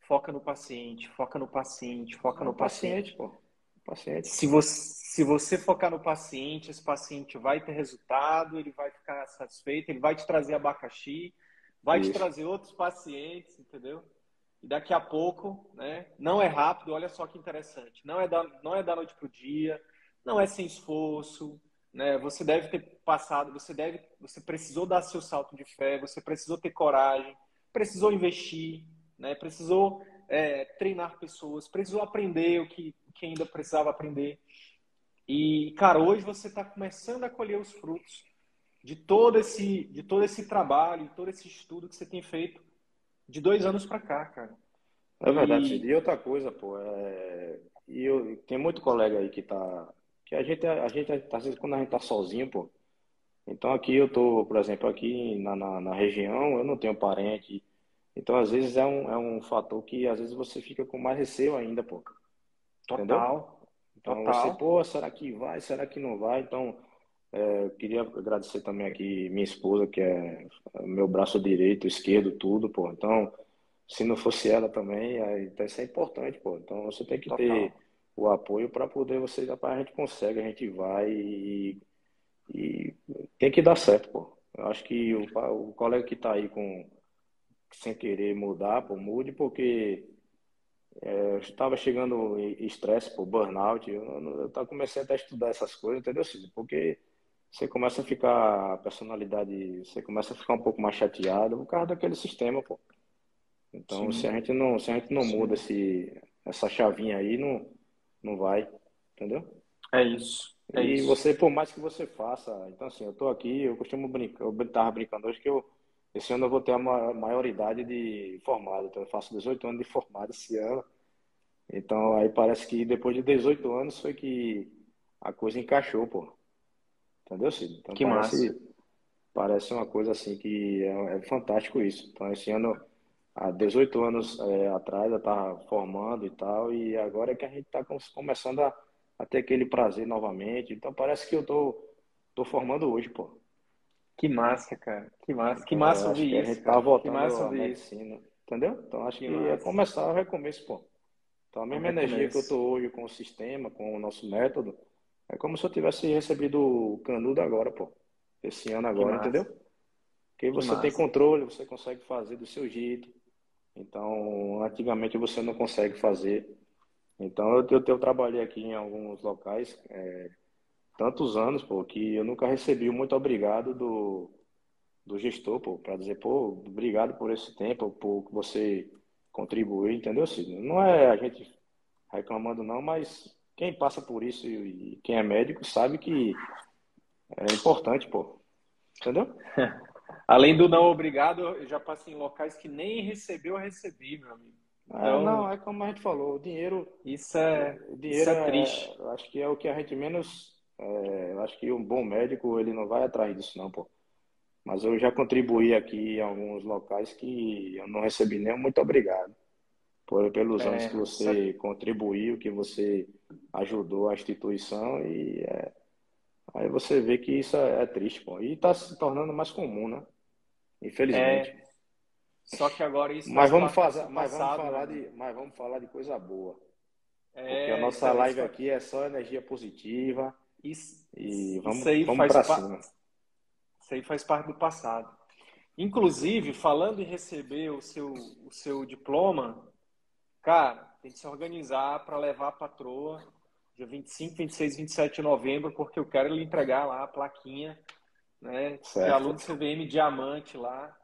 foca no paciente, foca no paciente, foca no, no paciente. paciente. pô. Paciente. Se você, se você focar no paciente, esse paciente vai ter resultado, ele vai ficar satisfeito, ele vai te trazer abacaxi, vai Isso. te trazer outros pacientes, entendeu? E daqui a pouco, né? Não é rápido, olha só que interessante. Não é da, não é da noite para o dia, não é sem esforço, né? Você deve ter passado, você deve, você precisou dar seu salto de fé, você precisou ter coragem, precisou investir, né? Precisou é, treinar pessoas, precisou aprender o que, que ainda precisava aprender. E, cara, hoje você está começando a colher os frutos de todo esse, de todo esse trabalho, de todo esse estudo que você tem feito de dois anos para cá, cara. É verdade. E... e outra coisa, pô, é... e eu tem muito colega aí que tá, que a gente, a gente às vezes quando a gente tá sozinho, pô. Então aqui eu tô, por exemplo, aqui na, na, na região, eu não tenho parente então, às vezes, é um, é um fator que às vezes você fica com mais receio ainda, pô. Total. Entendeu? Então, Total. você, pô, será que vai? Será que não vai? Então, é, eu queria agradecer também aqui minha esposa, que é meu braço direito, esquerdo, tudo, pô. Então, se não fosse ela também, aí, então isso é importante, pô. Então, você tem que Total. ter o apoio para poder você, rapaz, a gente consegue, a gente vai e, e tem que dar certo, pô. Eu acho que o, o colega que está aí com sem querer mudar, pô, mude, porque é, eu estava chegando estresse, por burnout, eu, eu, eu comecei a estudar essas coisas, entendeu, Cid? Porque você começa a ficar, a personalidade, você começa a ficar um pouco mais chateado por causa daquele sistema, pô. Então, Sim. se a gente não, se a gente não muda esse, essa chavinha aí, não, não vai, entendeu? É isso. É e isso. você, por mais que você faça, então assim, eu tô aqui, eu costumo brincar, eu tava brincando hoje que eu esse ano eu vou ter a maioridade de formado, então eu faço 18 anos de formado esse ano. Então aí parece que depois de 18 anos foi que a coisa encaixou, pô. Entendeu, Cid? Então que parece, massa. parece uma coisa assim que é, é fantástico isso. Então esse ano, há 18 anos é, atrás, eu estava formando e tal, e agora é que a gente está começando a, a, ter aquele prazer novamente. Então parece que eu tô, tô formando hoje, pô. Que massa, cara. Que massa. Que massa ouvir isso. A gente tá voltando que massa ouvir medicina. Isso. Entendeu? Então acho que, que é começar o recomeço, pô. Então a mesma energia que eu tô hoje com o sistema, com o nosso método, é como se eu tivesse recebido o canudo agora, pô. Esse ano agora, entendeu? Porque você tem controle, você consegue fazer do seu jeito. Então, antigamente você não consegue fazer. Então, eu, eu, eu trabalhei aqui em alguns locais, é, tantos anos, pô, que eu nunca recebi muito obrigado do, do gestor, pô, para dizer, pô, obrigado por esse tempo, por que você contribuiu, entendeu, Cid? Não é a gente reclamando não, mas quem passa por isso e quem é médico sabe que é importante, pô. Entendeu? Além do não obrigado, eu já passei em locais que nem recebeu, eu recebi, meu amigo. É, então, é, não, é como a gente falou, o dinheiro. Isso é, dinheiro isso é, é triste. acho que é o que a gente menos é, eu acho que um bom médico, ele não vai atrás disso não, pô. Mas eu já contribuí aqui em alguns locais que eu não recebi nem muito obrigado. Por, pelos é, anos que você sabe? contribuiu, que você ajudou a instituição e é, aí você vê que isso é, é triste, pô. E está se tornando mais comum, né? Infelizmente. É, só que agora isso mas vamos fazer, mas vamos falar né? de, mas vamos falar de coisa boa. É, porque a nossa live aqui é só energia positiva Isso, e vamos, isso aí vamos faz cima. Isso aí faz parte do passado. Inclusive, falando em receber o seu, o seu diploma, cara, tem que se organizar para levar a patroa dia 25, 26, 27 de novembro, porque eu quero lhe entregar lá a plaquinha, né? De aluno CVM diamante lá,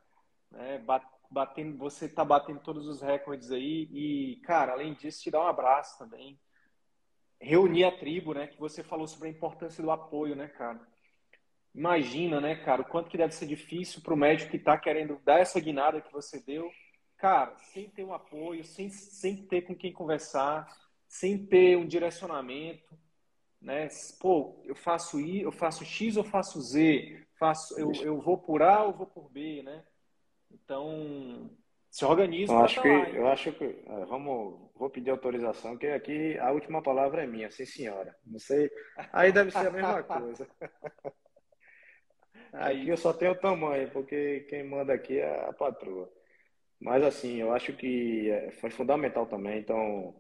né? Batendo, você tá batendo todos os recordes aí e, cara, além disso, te dar um abraço também. Reunir a tribo, né? Que você falou sobre a importância do apoio, né, cara? Imagina, né, cara, o quanto que deve ser difícil para o médico que está querendo dar essa guinada que você deu, cara, sem ter um apoio, sem, sem ter com quem conversar, sem ter um direcionamento, né? Pô, eu faço I, eu faço X ou faço Z, faço, eu, eu vou por A ou vou por B, né? Então, se organiza. Eu acho que, lá, eu acho que, é, vamos, vou pedir autorização, que aqui a última palavra é minha, sim senhora. Não sei, aí deve ser a mesma coisa. Aqui eu só tenho o tamanho, porque quem manda aqui é a patroa. Mas assim, eu acho que é, foi fundamental também, então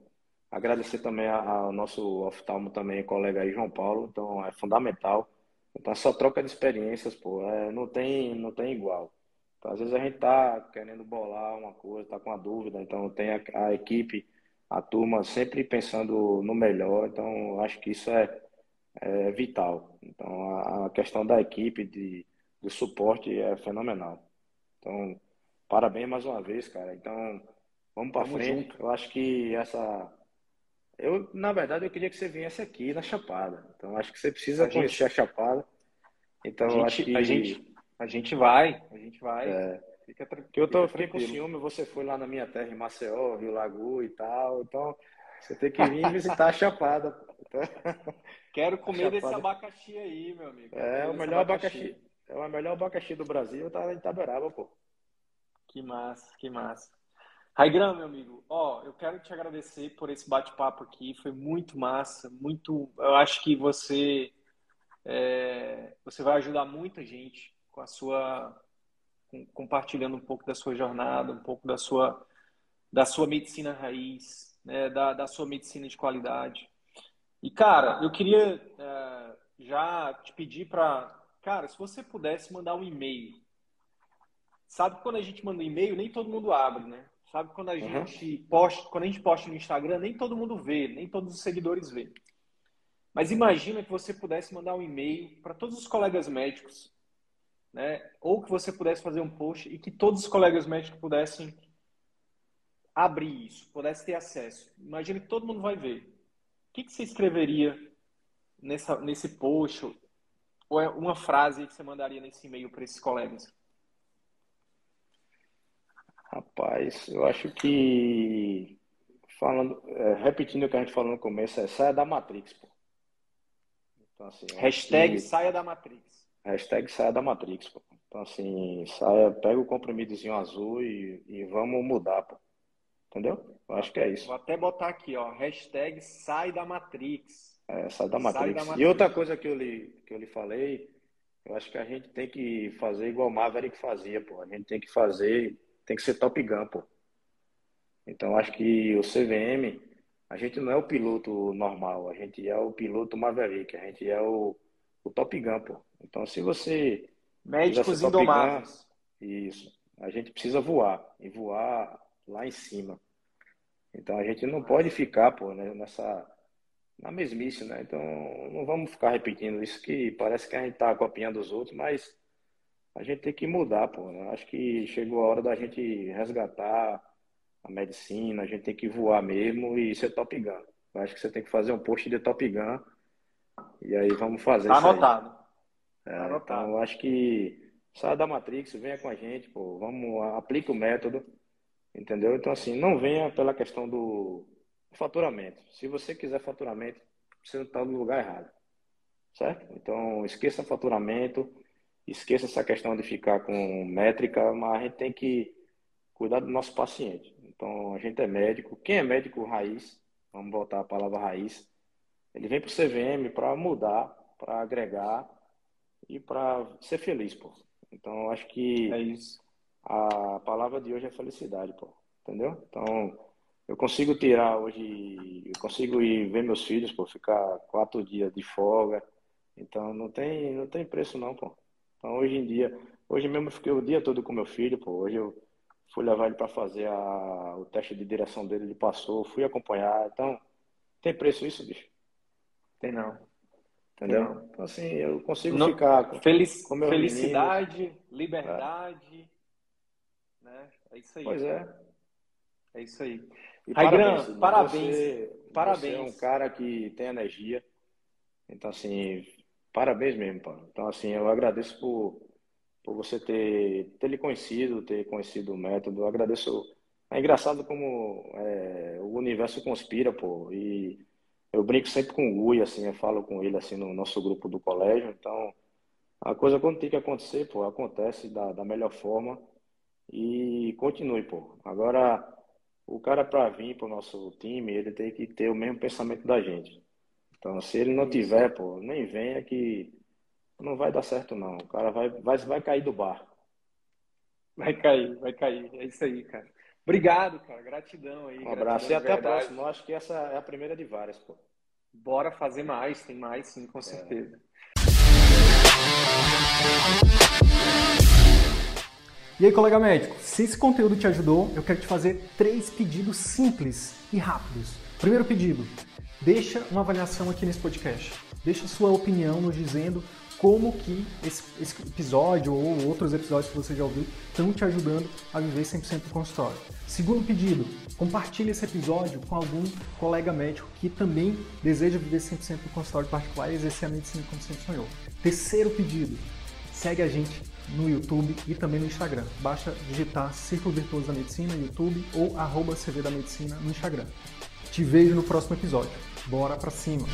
Agradecer também ao nosso oftalmo também, colega aí, João Paulo. Então, é fundamental. Então, essa troca de experiências, pô, é, não, tem, não tem igual. Então, às vezes a gente tá querendo bolar uma coisa, tá com uma dúvida. Então, tem a, a equipe, a turma sempre pensando no melhor. Então, acho que isso é, é vital. Então, a, a questão da equipe, de, do suporte é fenomenal. Então, parabéns mais uma vez, cara. Então, vamos para frente. Junto. Eu acho que essa eu, na verdade, eu queria que você viesse aqui na Chapada. Então, acho que você precisa a conhecer gente... a Chapada. Então, a gente, acho que... a gente, a gente vai, a gente vai. É. Fica Porque eu tô, fiquei com ciúme, você foi lá na minha terra, em Maceió, Rio Lagoa e tal. Então, você tem que vir visitar a Chapada. Quero comer desse abacaxi aí, meu amigo. É, o melhor abacaxi. abacaxi. É o melhor abacaxi do Brasil, tá em Itaberaba, pô. Que massa, que massa. Raigram, meu amigo, ó, eu quero te agradecer por esse bate-papo aqui, foi muito massa, muito. Eu acho que você é, você vai ajudar muita gente com a sua com, compartilhando um pouco da sua jornada, um pouco da sua da sua medicina raiz, né, da, da sua medicina de qualidade. E cara, eu queria é, já te pedir para, cara, se você pudesse mandar um e-mail. Sabe que quando a gente manda um e-mail, nem todo mundo abre, né? Sabe quando a uhum. gente posta, quando a gente posta no Instagram, nem todo mundo vê, nem todos os seguidores vê. Mas imagina que você pudesse mandar um e-mail para todos os colegas médicos, né? Ou que você pudesse fazer um post e que todos os colegas médicos pudessem abrir isso, pudesse ter acesso. Imagina que todo mundo vai ver. O que, que você escreveria nessa, nesse post? Ou é uma frase que você mandaria nesse e-mail para esses colegas? Rapaz, eu acho que falando, é, repetindo o que a gente falou no começo, é saia da Matrix, pô. Então, assim, hashtag que... saia da Matrix. Hashtag saia da Matrix, pô. Então, assim, saia, pega o comprimidozinho azul e, e vamos mudar, pô. Entendeu? Eu acho que é isso. Vou até botar aqui, ó, hashtag sai da Matrix. É, sai da Matrix. Sai da Matrix. E outra coisa que eu, lhe, que eu lhe falei, eu acho que a gente tem que fazer igual o Maverick fazia, pô. A gente tem que fazer tem que ser Top Gun, pô. Então acho que o CVM, a gente não é o piloto normal, a gente é o piloto Maverick, a gente é o, o Top Gun, pô. Então se você. Médicos indomáveis. Isso. A gente precisa voar e voar lá em cima. Então a gente não pode ficar, pô, né, nessa na mesmice, né? Então não vamos ficar repetindo isso que parece que a gente tá copiando os outros, mas a gente tem que mudar, pô. Eu acho que chegou a hora da gente resgatar a medicina, a gente tem que voar mesmo e ser Top Gun. Eu acho que você tem que fazer um post de Top Gun e aí vamos fazer tá isso anotado. É, tá anotado. Então, eu acho que sai da Matrix, venha com a gente, pô. Vamos, aplique o método, entendeu? Então, assim, não venha pela questão do faturamento. Se você quiser faturamento, você não está no lugar errado, certo? Então, esqueça faturamento, esqueça essa questão de ficar com métrica, mas a gente tem que cuidar do nosso paciente. Então, a gente é médico. Quem é médico raiz, vamos botar a palavra raiz, ele vem para o CVM para mudar, para agregar e para ser feliz, pô. Então, acho que é a palavra de hoje é felicidade, pô. Entendeu? Então, eu consigo tirar hoje, eu consigo ir ver meus filhos, pô, ficar quatro dias de folga, Então não tem, não tem preço não, pô. Então hoje em dia, hoje mesmo eu fiquei o dia todo com meu filho, pô. Hoje eu fui levar ele para fazer a, o teste de direção dele, ele passou, fui acompanhar. Então, tem preço isso, bicho? Tem não. Entendeu? Tem não. Então assim, eu consigo não, ficar com, feliz, com felicidade, liberdade, é. né? É isso aí. Pois é. É isso aí. E parabéns, parabéns. Você, parabéns. Você é um cara que tem energia. Então, assim, parabéns mesmo, Paulo. Então, assim, eu agradeço por, por você ter, ter lhe conhecido, ter conhecido o método. Eu agradeço. É engraçado como é, o universo conspira, pô. E eu brinco sempre com o Gui, assim, eu falo com ele, assim, no nosso grupo do colégio. Então, a coisa quando tem que acontecer, pô, acontece da, da melhor forma. E continue, pô. Agora, o cara para vir para o nosso time, ele tem que ter o mesmo pensamento da gente. Então, se ele não tiver, pô, nem venha que não vai dar certo, não. O cara vai, vai, vai cair do bar. Vai cair, vai cair. É isso aí, cara. Obrigado, cara. Gratidão aí. Um abraço e até a próxima. Eu acho que essa é a primeira de várias, pô. Bora fazer mais, tem mais sim, com é. certeza. E aí, colega médico, se esse conteúdo te ajudou, eu quero te fazer três pedidos simples e rápidos. Primeiro pedido, deixa uma avaliação aqui nesse podcast. Deixa sua opinião nos dizendo como que esse, esse, episódio ou outros episódios que você já ouviu estão te ajudando a viver 100% do consultório. Segundo pedido, compartilhe esse episódio com algum colega médico que também deseja viver 100% do consultório particular e exercer a medicina como sempre sonhou. Terceiro pedido, segue a gente no YouTube e também no Instagram. Basta digitar Círculo Virtuoso da Medicina no YouTube ou arroba CV da Medicina no Instagram. Te vejo no próximo episódio. Bora pra cima!